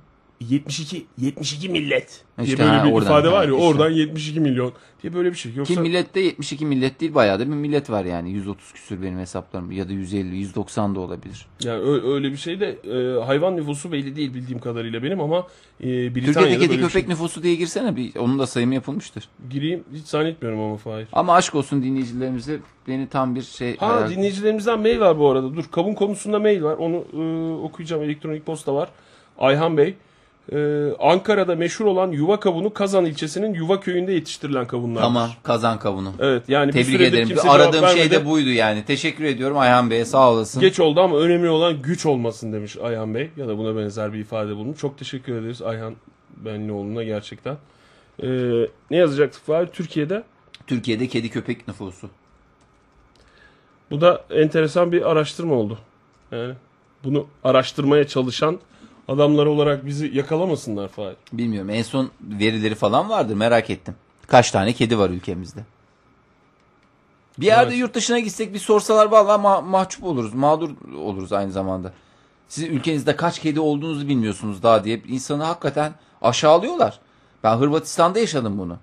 Speaker 1: 72 72 millet diye
Speaker 2: İşte
Speaker 1: böyle
Speaker 2: ha,
Speaker 1: bir
Speaker 2: oradan,
Speaker 1: ifade var ya
Speaker 2: işte.
Speaker 1: oradan 72 milyon diye böyle bir şey. Yoksa
Speaker 2: Ki millette 72 millet değil bayağı da bir millet var yani. 130 küsür benim hesaplarım ya da 150 190 da olabilir.
Speaker 1: yani ö- öyle bir şey de e, hayvan nüfusu belli değil bildiğim kadarıyla benim ama e, Britanya'da
Speaker 2: Türkiye'de kedi
Speaker 1: bir
Speaker 2: köpek
Speaker 1: şey.
Speaker 2: nüfusu diye girsene bir onun da sayımı yapılmıştır.
Speaker 1: gireyim hiç zannetmiyorum ama Fahir.
Speaker 2: Ama aşk olsun dinleyicilerimize beni tam bir şey
Speaker 1: Ha
Speaker 2: hayal-
Speaker 1: dinleyicilerimizden mail var bu arada. Dur kavun konusunda mail var. Onu e, okuyacağım. Elektronik posta var. Ayhan Bey. E, Ankara'da meşhur olan yuva kavunu Kazan ilçesinin yuva köyünde yetiştirilen kavunlar.
Speaker 2: Tamam kazan kavunu.
Speaker 1: Evet yani bir
Speaker 2: Tebrik
Speaker 1: süredir
Speaker 2: ederim. Aradığım şey de buydu yani. Teşekkür ediyorum Ayhan Bey'e sağ olasın.
Speaker 1: Geç oldu ama önemli olan güç olmasın demiş Ayhan Bey. Ya da buna benzer bir ifade bulunmuş. Çok teşekkür ederiz Ayhan Benlioğlu'na gerçekten. E, ne yazacaktık Fahir? Türkiye'de.
Speaker 2: Türkiye'de kedi köpek nüfusu.
Speaker 1: Bu da enteresan bir araştırma oldu. Yani bunu araştırmaya çalışan adamlar olarak bizi yakalamasınlar Fahir.
Speaker 2: Bilmiyorum en son verileri falan vardır merak ettim. Kaç tane kedi var ülkemizde? Bir yerde
Speaker 1: Evet.
Speaker 2: yurt dışına gitsek bir sorsalar vallahi ma- mahcup oluruz. Mağdur oluruz aynı zamanda. Sizin ülkenizde kaç kedi olduğunuzu bilmiyorsunuz daha diye insanı hakikaten aşağılıyorlar. Ben Hırvatistan'da yaşadım bunu.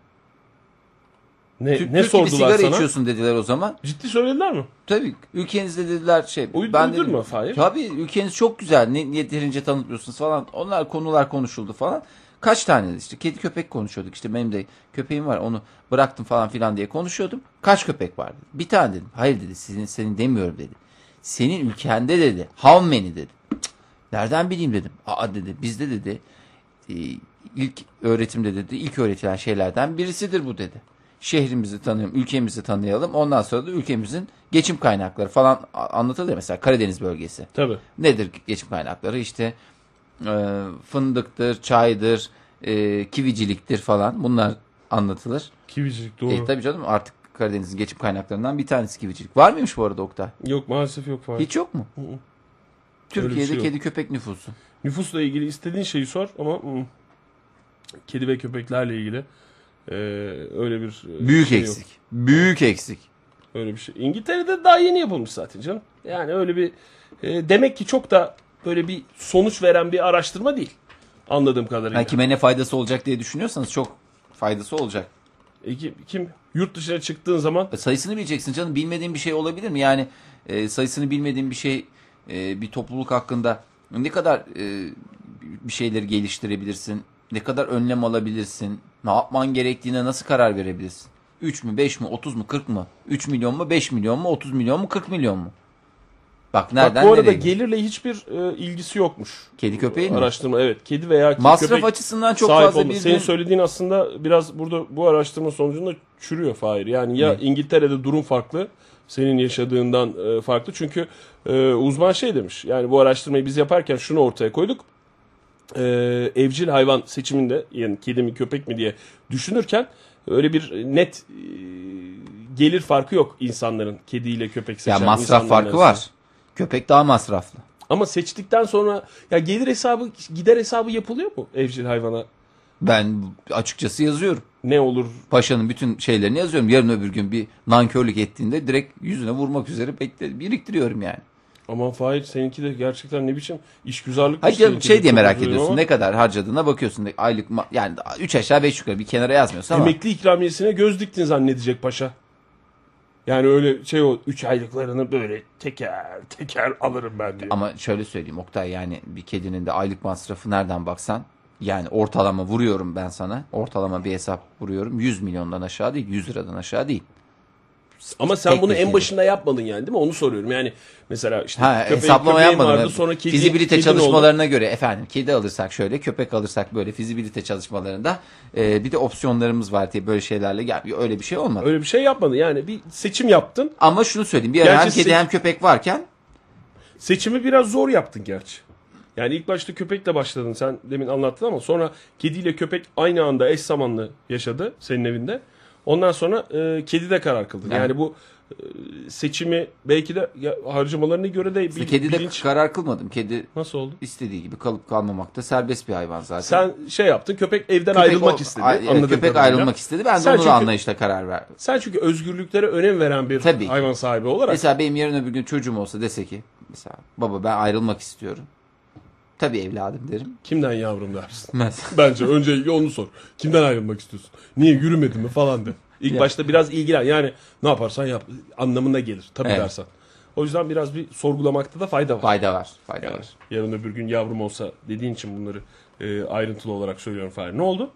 Speaker 1: Ne,
Speaker 2: Türk,
Speaker 1: ne sordular
Speaker 2: sigara
Speaker 1: sana?
Speaker 2: içiyorsun dediler o zaman.
Speaker 1: Ciddi söylediler mi?
Speaker 2: Tabii ülkenizde dediler şey.
Speaker 1: Uyd-
Speaker 2: ben dedim,
Speaker 1: uydurma Fahir.
Speaker 2: Tabii ülkeniz çok güzel. Ne, yeterince tanıtmıyorsunuz falan. Onlar konular konuşuldu falan. Kaç tane işte kedi köpek konuşuyorduk. İşte benim de köpeğim var. Onu bıraktım falan filan diye konuşuyordum. Kaç köpek vardı? Bir tane dedim. Hayır dedi. Sizin senin demiyorum dedi. Senin ülkende dedi. How many dedi. Cık, Nereden bileyim dedim. Aa dedi. Bizde dedi. e, ilk öğretimde dedi. ilk öğretilen şeylerden birisidir bu dedi. Şehrimizi tanıyalım, ülkemizi tanıyalım. Ondan sonra da ülkemizin geçim kaynakları falan a- anlatılıyor. Mesela Karadeniz bölgesi.
Speaker 1: Tabii.
Speaker 2: Nedir geçim kaynakları? İşte e, fındıktır, çaydır, e, kiviciliktir falan. Bunlar anlatılır.
Speaker 1: Kivicilik doğru.
Speaker 2: E, tabii canım artık Karadeniz'in geçim kaynaklarından bir tanesi kivicilik. Var mıymış bu arada Oktay?
Speaker 1: Yok maalesef yok Fahir.
Speaker 2: Hiç yok mu?
Speaker 1: Hı hı.
Speaker 2: Türkiye'de
Speaker 1: şey yok.
Speaker 2: kedi köpek nüfusu.
Speaker 1: Nüfusla ilgili istediğin şeyi sor ama kedi ve köpeklerle ilgili e, öyle bir e,
Speaker 2: Büyük
Speaker 1: şey yok.
Speaker 2: eksik. Büyük eksik.
Speaker 1: Öyle bir şey. İngiltere'de daha yeni yapılmış zaten canım. Yani öyle bir e, demek ki çok da böyle bir sonuç veren bir araştırma değil. Anladığım kadarıyla.
Speaker 2: Yani kime ne faydası olacak diye düşünüyorsanız çok faydası olacak.
Speaker 1: E, kim, kim yurt dışına çıktığın zaman
Speaker 2: E, Sayısını bileceksin canım. Bilmediğin bir şey olabilir mi? Yani e, sayısını bilmediğin bir şey e, bir topluluk hakkında ne kadar e, bir şeyleri geliştirebilirsin? Ne kadar önlem alabilirsin? Ne yapman gerektiğine nasıl karar verebilirsin? 3 mü 5 mi 30 mu 40 mı? 3 milyon mu 5 milyon mu 30 milyon mu 40 milyon mu? Bak nereden
Speaker 1: bak bu arada
Speaker 2: nereye?
Speaker 1: gelirle hiçbir e, ilgisi yokmuş.
Speaker 2: Kedi köpeğin mi?
Speaker 1: Araştırma evet. Kedi veya kedi
Speaker 2: Masraf
Speaker 1: köpek
Speaker 2: açısından çok
Speaker 1: sahip
Speaker 2: fazla bir
Speaker 1: Senin söylediğin aslında biraz burada bu araştırma sonucunda çürüyor Fahir. Yani ya
Speaker 2: Ne?
Speaker 1: İngiltere'de durum farklı, senin yaşadığından e, farklı. Çünkü e, uzman şey demiş. Yani bu araştırmayı biz yaparken şunu ortaya koyduk. E, evcil hayvan seçiminde yani kedi mi köpek mi diye düşünürken öyle bir net e, gelir farkı yok insanların kediyle köpek seçen
Speaker 2: ya masraf farkı
Speaker 1: arasında.
Speaker 2: var. Köpek daha masraflı.
Speaker 1: Ama seçtikten sonra ya gelir hesabı gider hesabı yapılıyor mu evcil hayvana?
Speaker 2: Ben açıkçası yazıyorum.
Speaker 1: Ne olur
Speaker 2: Paşa'nın bütün şeylerini yazıyorum. Yarın öbür gün bir nankörlük ettiğinde direkt yüzüne vurmak üzere bekle, biriktiriyorum yani.
Speaker 1: Aman Fahir seninki de gerçekten ne biçim işgüzarlık.
Speaker 2: Hayır canım şey diye merak ediyorsun. Ne kadar harcadığına bakıyorsun. Aylık yani 3 aşağı 5 yukarı bir kenara yazmıyorsun ama.
Speaker 1: Emekli ikramiyesine göz diktin zannedecek paşa. Yani öyle şey o 3 aylıklarını böyle teker teker alırım ben diye.
Speaker 2: Ama şöyle söyleyeyim Oktay yani bir kedinin de aylık masrafı nereden baksan yani ortalama vuruyorum ben sana. Ortalama bir hesap vuruyorum. 100 milyondan aşağı değil. 100 liradan aşağı değil.
Speaker 1: Ama sen
Speaker 2: tek
Speaker 1: bunu en başında yapmadın yani değil mi? Onu soruyorum. Yani mesela işte
Speaker 2: Ha,
Speaker 1: köpeğin-
Speaker 2: hesaplama
Speaker 1: köpeğin
Speaker 2: yapmadım.
Speaker 1: vardı, sonra kedi,
Speaker 2: fizibilite
Speaker 1: kedin oldu.
Speaker 2: çalışmalarına göre efendim kedi alırsak şöyle köpek alırsak böyle fizibilite çalışmalarında e, bir de opsiyonlarımız var diye böyle şeylerle gel öyle bir şey olmadı.
Speaker 1: Öyle bir şey yapmadın. Yani bir seçim yaptın.
Speaker 2: Ama şunu söyleyeyim bir ara hem kedi hem köpek varken
Speaker 1: Seçimi biraz zor yaptın gerçi. Yani ilk başta köpekle başladın sen demin anlattın ama sonra kediyle köpek aynı anda eş zamanlı yaşadı senin evinde. Ondan sonra e, kedi de karar kıldın. Yani,
Speaker 2: Yani-
Speaker 1: bu e, seçimi belki de ya, harcamalarına göre de bil,
Speaker 2: kedi de
Speaker 1: bilinç
Speaker 2: karar kılmadım. Kedi
Speaker 1: nasıl oldu?
Speaker 2: istediği gibi kalıp kalmamakta serbest bir hayvan zaten.
Speaker 1: Sen şey yaptın köpek evden
Speaker 2: Köpek
Speaker 1: ayrılmak
Speaker 2: o-
Speaker 1: istedi.
Speaker 2: Ay- evet, köpek
Speaker 1: kadarıyla.
Speaker 2: ayrılmak istedi. Ben de
Speaker 1: Sen
Speaker 2: onun
Speaker 1: çünkü-
Speaker 2: anlayışla karar verdim.
Speaker 1: Sen çünkü özgürlüklere önem veren bir
Speaker 2: Tabii
Speaker 1: hayvan sahibi olarak
Speaker 2: Mesela benim yarın öbür gün çocuğum olsa dese ki mesela baba ben ayrılmak istiyorum. Tabii evladım derim.
Speaker 1: kimden yavrum dersin.
Speaker 2: Mesela.
Speaker 1: Bence öncelikle onu sor. Kimden ayrılmak istiyorsun? Niye yürümedin mi falan de. İlk
Speaker 2: Ya.
Speaker 1: başta biraz ilgilen. Yani ne yaparsan yap anlamına gelir. Tabii
Speaker 2: Evet.
Speaker 1: dersen. O yüzden biraz bir sorgulamakta da fayda var.
Speaker 2: Fayda var. Fayda
Speaker 1: Yani
Speaker 2: var.
Speaker 1: yarın öbür gün yavrum olsa dediğin için bunları e, ayrıntılı olarak söylüyorum Fahir. Ne oldu?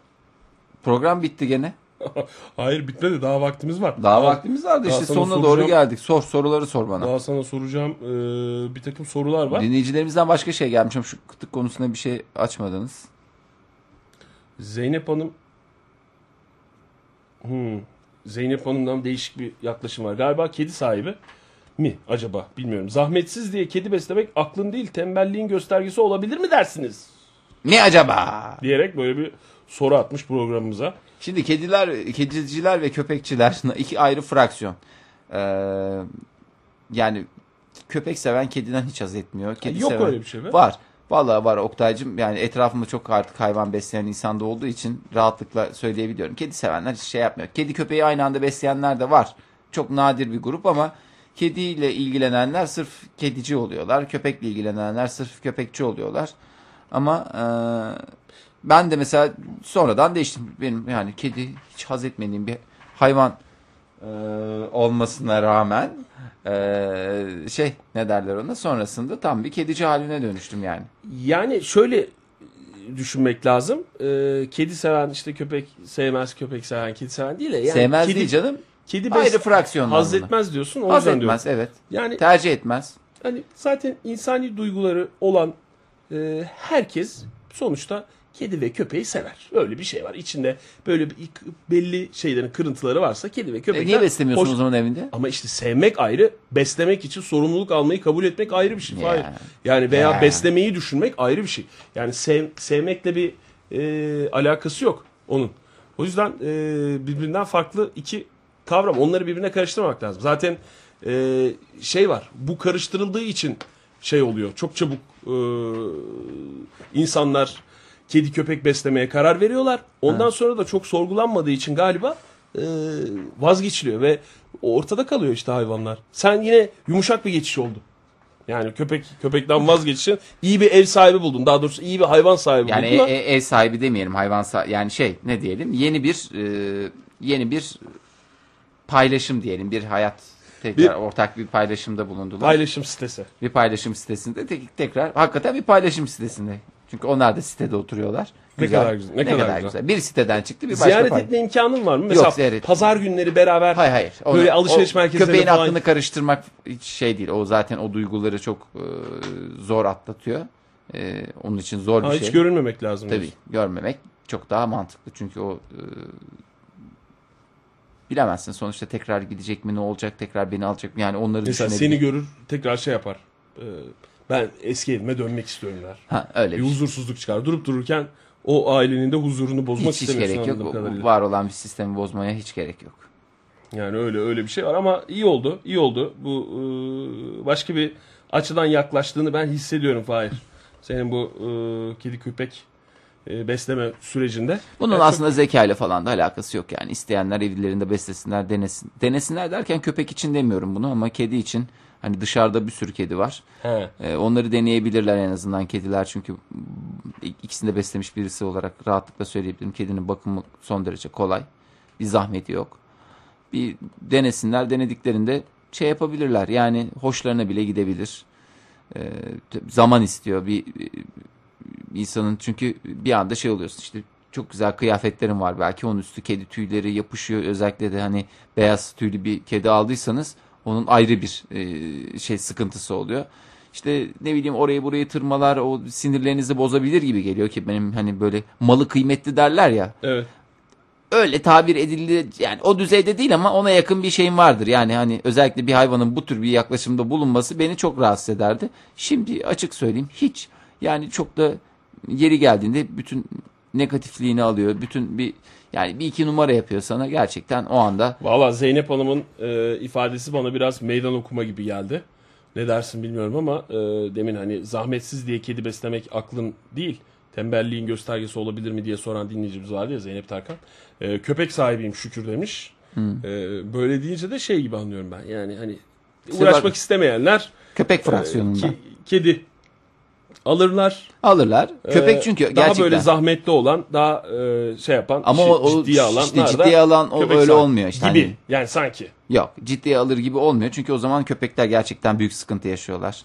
Speaker 2: Program bitti gene.
Speaker 1: Hayır bitmedi. Daha vaktimiz var.
Speaker 2: Daha vaktimiz vardı
Speaker 1: daha
Speaker 2: işte sonuna
Speaker 1: soracağım.
Speaker 2: doğru geldik. Sor soruları sor bana.
Speaker 1: Daha sana soracağım e, bir takım sorular var.
Speaker 2: Dinleyicilerimizden başka şey gelmiş ama şu kıtlık konusunda bir şey açmadınız.
Speaker 1: Zeynep Hanım hmm. Zeynep Hanım'dan değişik bir yaklaşım var. Galiba kedi sahibi mi acaba bilmiyorum. Zahmetsiz diye kedi beslemek aklın değil tembelliğin göstergesi olabilir mi dersiniz?
Speaker 2: Ne acaba?
Speaker 1: Diyerek böyle bir soru atmış programımıza.
Speaker 2: Şimdi kediler, kediciler ve köpekçiler iki ayrı fraksiyon. Ee, yani köpek seven kediden hiç haz etmiyor. Kedi
Speaker 1: Yok
Speaker 2: seven...
Speaker 1: öyle bir şey be.
Speaker 2: Var. Vallahi var Oktay'cım. Yani etrafımda çok artık hayvan besleyen insan da olduğu için rahatlıkla söyleyebiliyorum. Kedi sevenler hiç şey yapmıyor. Kedi köpeği aynı anda besleyenler de var. Çok nadir bir grup ama kediyle ilgilenenler sırf kedici oluyorlar. Köpekle ilgilenenler sırf köpekçi oluyorlar. Ama e, ben de mesela sonradan değiştim. Benim yani kedi hiç haz etmediğim bir hayvan e, olmasına rağmen e, şey ne derler ona sonrasında tam bir kedici haline dönüştüm yani.
Speaker 1: Yani şöyle düşünmek lazım. Ee, kedi seven işte köpek sevmez, köpek seven, kedi seven değil de yani
Speaker 2: Sevmez
Speaker 1: kedi,
Speaker 2: değil canım.
Speaker 1: Kedi
Speaker 2: Ayrı fraksiyonlar
Speaker 1: haz etmez diyorsun. O
Speaker 2: Haz etmez
Speaker 1: diyorum.
Speaker 2: evet.
Speaker 1: Yani
Speaker 2: Tercih etmez.
Speaker 1: hani zaten insani duyguları olan e, herkes sonuçta kedi ve köpeği sever. Öyle bir şey var. İçinde böyle bir belli şeylerin kırıntıları varsa kedi ve
Speaker 2: E,
Speaker 1: köpekler
Speaker 2: niye beslemiyorsun
Speaker 1: hoş-
Speaker 2: o zaman evinde?
Speaker 1: Ama işte sevmek ayrı, beslemek için sorumluluk almayı kabul etmek ayrı bir şey.
Speaker 2: Ya.
Speaker 1: Hayır. Yani veya
Speaker 2: Ya.
Speaker 1: beslemeyi düşünmek ayrı bir şey. Yani sev, sevmekle bir e, alakası yok onun. O yüzden e, birbirinden farklı iki kavram. Onları birbirine karıştırmamak lazım. Zaten e, şey var. Bu karıştırıldığı için şey oluyor. Çok çabuk e, insanlar kedi köpek beslemeye karar veriyorlar. Ondan sonra da çok sorgulanmadığı için galiba e, vazgeçiliyor ve ortada kalıyor işte hayvanlar. Sen yine yumuşak bir geçiş oldu. Yani köpek köpekten vazgeçişin iyi bir ev sahibi buldun. Daha doğrusu iyi bir hayvan sahibi
Speaker 2: Yani
Speaker 1: buldun.
Speaker 2: e-
Speaker 1: da-
Speaker 2: e- ev sahibi demeyelim hayvan sa- yani şey ne diyelim yeni bir e, yeni bir paylaşım diyelim bir hayat tekrar
Speaker 1: Bir-
Speaker 2: ortak bir paylaşımda bulundular.
Speaker 1: paylaşım sitesi.
Speaker 2: bir paylaşım sitesinde tek, tekrar hakikaten bir paylaşım sitesinde. Çünkü onlar da sitede oturuyorlar.
Speaker 1: Ne kadar güzel, ne kadar güzel.
Speaker 2: Bir siteden çıktı bir başka
Speaker 1: Ziyaret etme imkanın var mı? Mesela
Speaker 2: ziyaret-
Speaker 1: pazar günleri beraber
Speaker 2: Hayır hayır. Onu-
Speaker 1: Böyle alışveriş merkezlerine
Speaker 2: Köpeğin
Speaker 1: falan-
Speaker 2: aklını karıştırmak hiç şey değil. O zaten o duyguları çok e, zor atlatıyor. E, onun için zor bir
Speaker 1: Ha,
Speaker 2: şey.
Speaker 1: hiç görünmemek lazım.
Speaker 2: Tabii
Speaker 1: diyorsun.
Speaker 2: görmemek çok daha mantıklı. Çünkü o e, bilemezsin sonuçta tekrar gidecek mi ne olacak tekrar beni alacak mı yani onları
Speaker 1: Mesela
Speaker 2: düşünebilir.
Speaker 1: seni görür tekrar şey yapar. Ee, ben eski evime dönmek istiyorum der.
Speaker 2: ha, öyle
Speaker 1: Bir
Speaker 2: bir şey.
Speaker 1: huzursuzluk çıkar. Durup dururken o ailenin de huzurunu bozmak
Speaker 2: Hiç, hiç gerek yok.
Speaker 1: kadarıyla.
Speaker 2: Var olan bir sistemi bozmaya hiç gerek yok.
Speaker 1: Yani öyle öyle bir şey var ama iyi oldu. iyi oldu. Bu e, başka bir açıdan yaklaştığını ben hissediyorum Fahir. Senin bu e, kedi köpek e, besleme sürecinde.
Speaker 2: Bunun
Speaker 1: Yani
Speaker 2: aslında zeka ile falan da alakası yok yani. İsteyenler evlerinde beslesinler, denesin. Denesinler derken köpek için demiyorum bunu ama kedi için hani dışarıda bir sürü kedi var.
Speaker 1: He.
Speaker 2: Ee, onları deneyebilirler en azından kediler çünkü ikisini de beslemiş birisi olarak rahatlıkla söyleyebilirim. Kedinin bakımı son derece kolay. Bir zahmeti yok. Bir denesinler, denediklerinde şey yapabilirler. Yani hoşlarına bile gidebilir. Ee, zaman istiyor bir bir insanın çünkü bir anda şey oluyorsun işte çok güzel kıyafetlerin var belki onun üstü kedi tüyleri yapışıyor özellikle de hani beyaz tüylü bir kedi aldıysanız onun ayrı bir e, şey sıkıntısı oluyor. İşte ne bileyim orayı burayı tırmalar o sinirlerinizi bozabilir gibi geliyor ki benim hani böyle malı kıymetli derler ya
Speaker 1: Evet.
Speaker 2: öyle tabir edildi yani o düzeyde değil ama ona yakın bir şeyim vardır. Yani hani özellikle bir hayvanın bu tür bir yaklaşımda bulunması beni çok rahatsız ederdi. Şimdi açık söyleyeyim hiç yani çok da yeri geldiğinde bütün negatifliğini alıyor. Bütün bir yani bir iki numara yapıyor sana gerçekten o anda
Speaker 1: Valla Zeynep Hanım'ın e, ifadesi bana biraz meydan okuma gibi geldi. Ne dersin bilmiyorum ama e, demin hani zahmetsiz diye kedi beslemek aklın değil. Tembelliğin göstergesi olabilir mi diye soran dinleyicimiz vardı ya Zeynep Tarkan. E, köpek sahibiyim şükür demiş. E, böyle deyince de şey gibi anlıyorum ben. Yani hani
Speaker 2: İşte
Speaker 1: uğraşmak
Speaker 2: bak-
Speaker 1: istemeyenler
Speaker 2: köpek
Speaker 1: e,
Speaker 2: fraksiyonunda
Speaker 1: ki- kedi alırlar.
Speaker 2: alırlar. Köpek
Speaker 1: E,
Speaker 2: çünkü
Speaker 1: daha
Speaker 2: gerçekten
Speaker 1: böyle zahmetli olan, daha e, şey yapan,
Speaker 2: ama o, o
Speaker 1: ciddiye alanlar
Speaker 2: işte ciddiye alan o
Speaker 1: köpek
Speaker 2: öyle olmuyor işte.
Speaker 1: Gibi.
Speaker 2: Hani-
Speaker 1: Yani sanki.
Speaker 2: Yok ciddiye alır gibi olmuyor. Çünkü o zaman köpekler gerçekten büyük sıkıntı yaşıyorlar.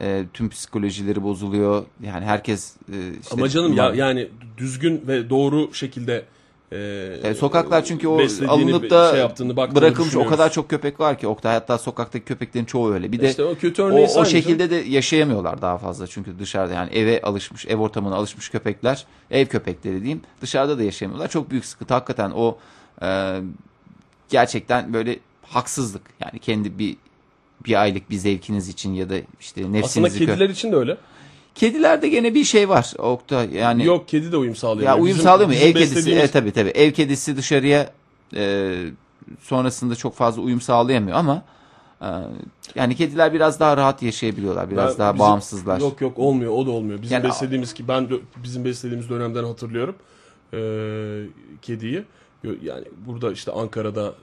Speaker 2: Ee, tüm psikolojileri bozuluyor. Yani herkes e, işte
Speaker 1: Ama canım ya yani düzgün ve doğru şekilde e,
Speaker 2: E, sokaklar çünkü o alınıp da
Speaker 1: şey yaptığını
Speaker 2: bırakılmış o kadar çok köpek var ki Oktay. Hatta sokaktaki köpeklerin çoğu öyle. Bir de
Speaker 1: İşte o kötü
Speaker 2: o, o şekilde de yaşayamıyorlar daha fazla. Çünkü dışarıda yani eve alışmış ev ortamına alışmış köpekler ev köpekleri diyeyim dışarıda da yaşayamıyorlar. Çok büyük sıkıntı. Hakikaten o e, gerçekten böyle haksızlık. Yani kendi bir bir aylık bir zevkiniz için ya da işte
Speaker 1: Aslında
Speaker 2: nefsinizi kö-
Speaker 1: kediler için de öyle.
Speaker 2: Kedilerde gene bir şey var Oktay yani
Speaker 1: Yok kedi de uyum sağlıyor.
Speaker 2: ya uyum
Speaker 1: Bizim-
Speaker 2: sağlıyor mu? Ev kedisi evet tabii tabii. Ev kedisi dışarıya e, sonrasında çok fazla uyum sağlayamıyor ama e, yani kediler biraz daha rahat yaşayabiliyorlar. Biraz
Speaker 1: Ben
Speaker 2: daha
Speaker 1: bizim-
Speaker 2: bağımsızlar.
Speaker 1: Yok yok olmuyor o da olmuyor. Bizim
Speaker 2: Yani-
Speaker 1: beslediğimiz ki ben bizim beslediğimiz dönemden hatırlıyorum. Ee, kediyi. Yani burada işte Ankara'da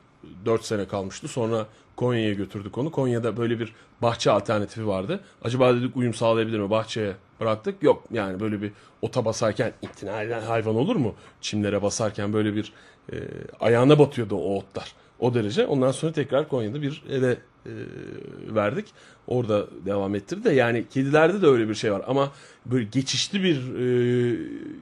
Speaker 1: 4 sene kalmıştı. Sonra Konya'ya götürdük onu. Konya'da böyle bir bahçe alternatifi vardı. Acaba dedik uyum sağlayabilir mi? Bahçeye bıraktık. Yok yani böyle bir ota basarken ikna eden hayvan olur mu? Çimlere basarken böyle bir e, ayağına batıyordu o otlar. O derece. Ondan sonra tekrar Konya'da bir eve e, verdik. Orada devam ettirdi de yani kedilerde de öyle bir şey var ama böyle geçişli bir e,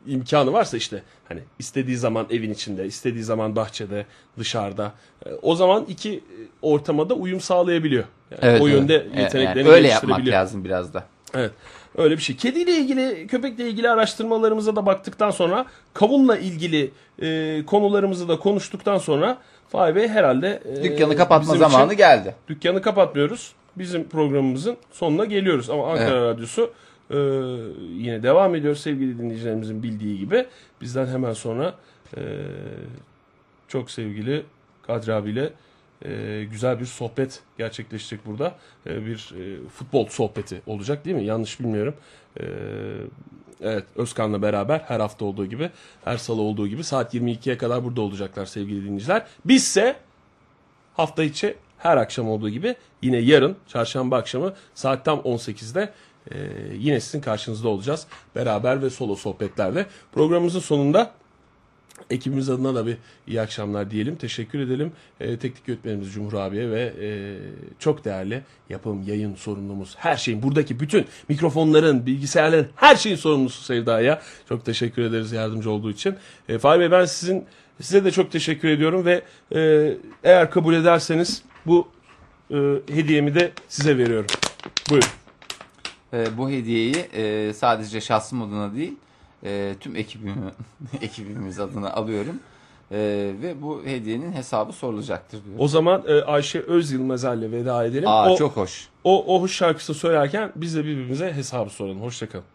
Speaker 1: imkanı varsa işte hani istediği zaman evin içinde, istediği zaman bahçede, dışarıda o zaman iki ortama da uyum sağlayabiliyor. Yani o yönde
Speaker 2: evet. Yani
Speaker 1: yeteneklerini
Speaker 2: öyle yapmak lazım biraz da.
Speaker 1: Evet. Öyle bir şey. Kediyle ilgili, köpekle ilgili araştırmalarımıza da baktıktan sonra kavunla ilgili e, konularımızı da konuştuktan sonra Fahri Bey herhalde e,
Speaker 2: Dükkanı kapatma zamanı geldi.
Speaker 1: dükkanı kapatmıyoruz. Bizim programımızın sonuna geliyoruz. Ama Ankara Radyosu e, yine devam ediyor sevgili dinleyicilerimizin bildiği gibi. Bizden hemen sonra e, çok sevgili Kadri abiyle e, güzel bir sohbet gerçekleşecek burada. E, bir e, futbol sohbeti olacak değil mi? Yanlış bilmiyorum. E, evet Özkan'la beraber her hafta olduğu gibi her salı olduğu gibi saat 22'ye kadar burada olacaklar sevgili dinleyiciler. Bizse hafta içi her akşam olduğu gibi yine yarın çarşamba akşamı saat tam 18'de e, yine sizin karşınızda olacağız. Beraber ve solo sohbetlerde. Programımızın sonunda ekibimiz adına da bir iyi akşamlar diyelim. Teşekkür edelim. E, teknik yönetmenimiz Cumhur abiye ve e, çok değerli yapım, yayın sorumlumuz. Her şeyin buradaki bütün mikrofonların, bilgisayarların her şeyin sorumlusu Sevda'ya. Çok teşekkür ederiz yardımcı olduğu için. E, Fahri Bey ben sizin size de çok teşekkür ediyorum ve e, eğer kabul ederseniz bu e, hediyemi de size veriyorum. Buyurun.
Speaker 2: Ee, bu hediyeyi e, sadece şahsım adına değil e, tüm ekibimi, ekibimiz adına alıyorum. E, ve bu hediyenin hesabı sorulacaktır diyorum.
Speaker 1: O zaman e, Ayşe Özyılmazer'le veda edelim.
Speaker 2: Aa
Speaker 1: o,
Speaker 2: çok hoş.
Speaker 1: o, o hoş şarkısını söylerken biz de birbirimize hesabı soralım. Hoşçakalın.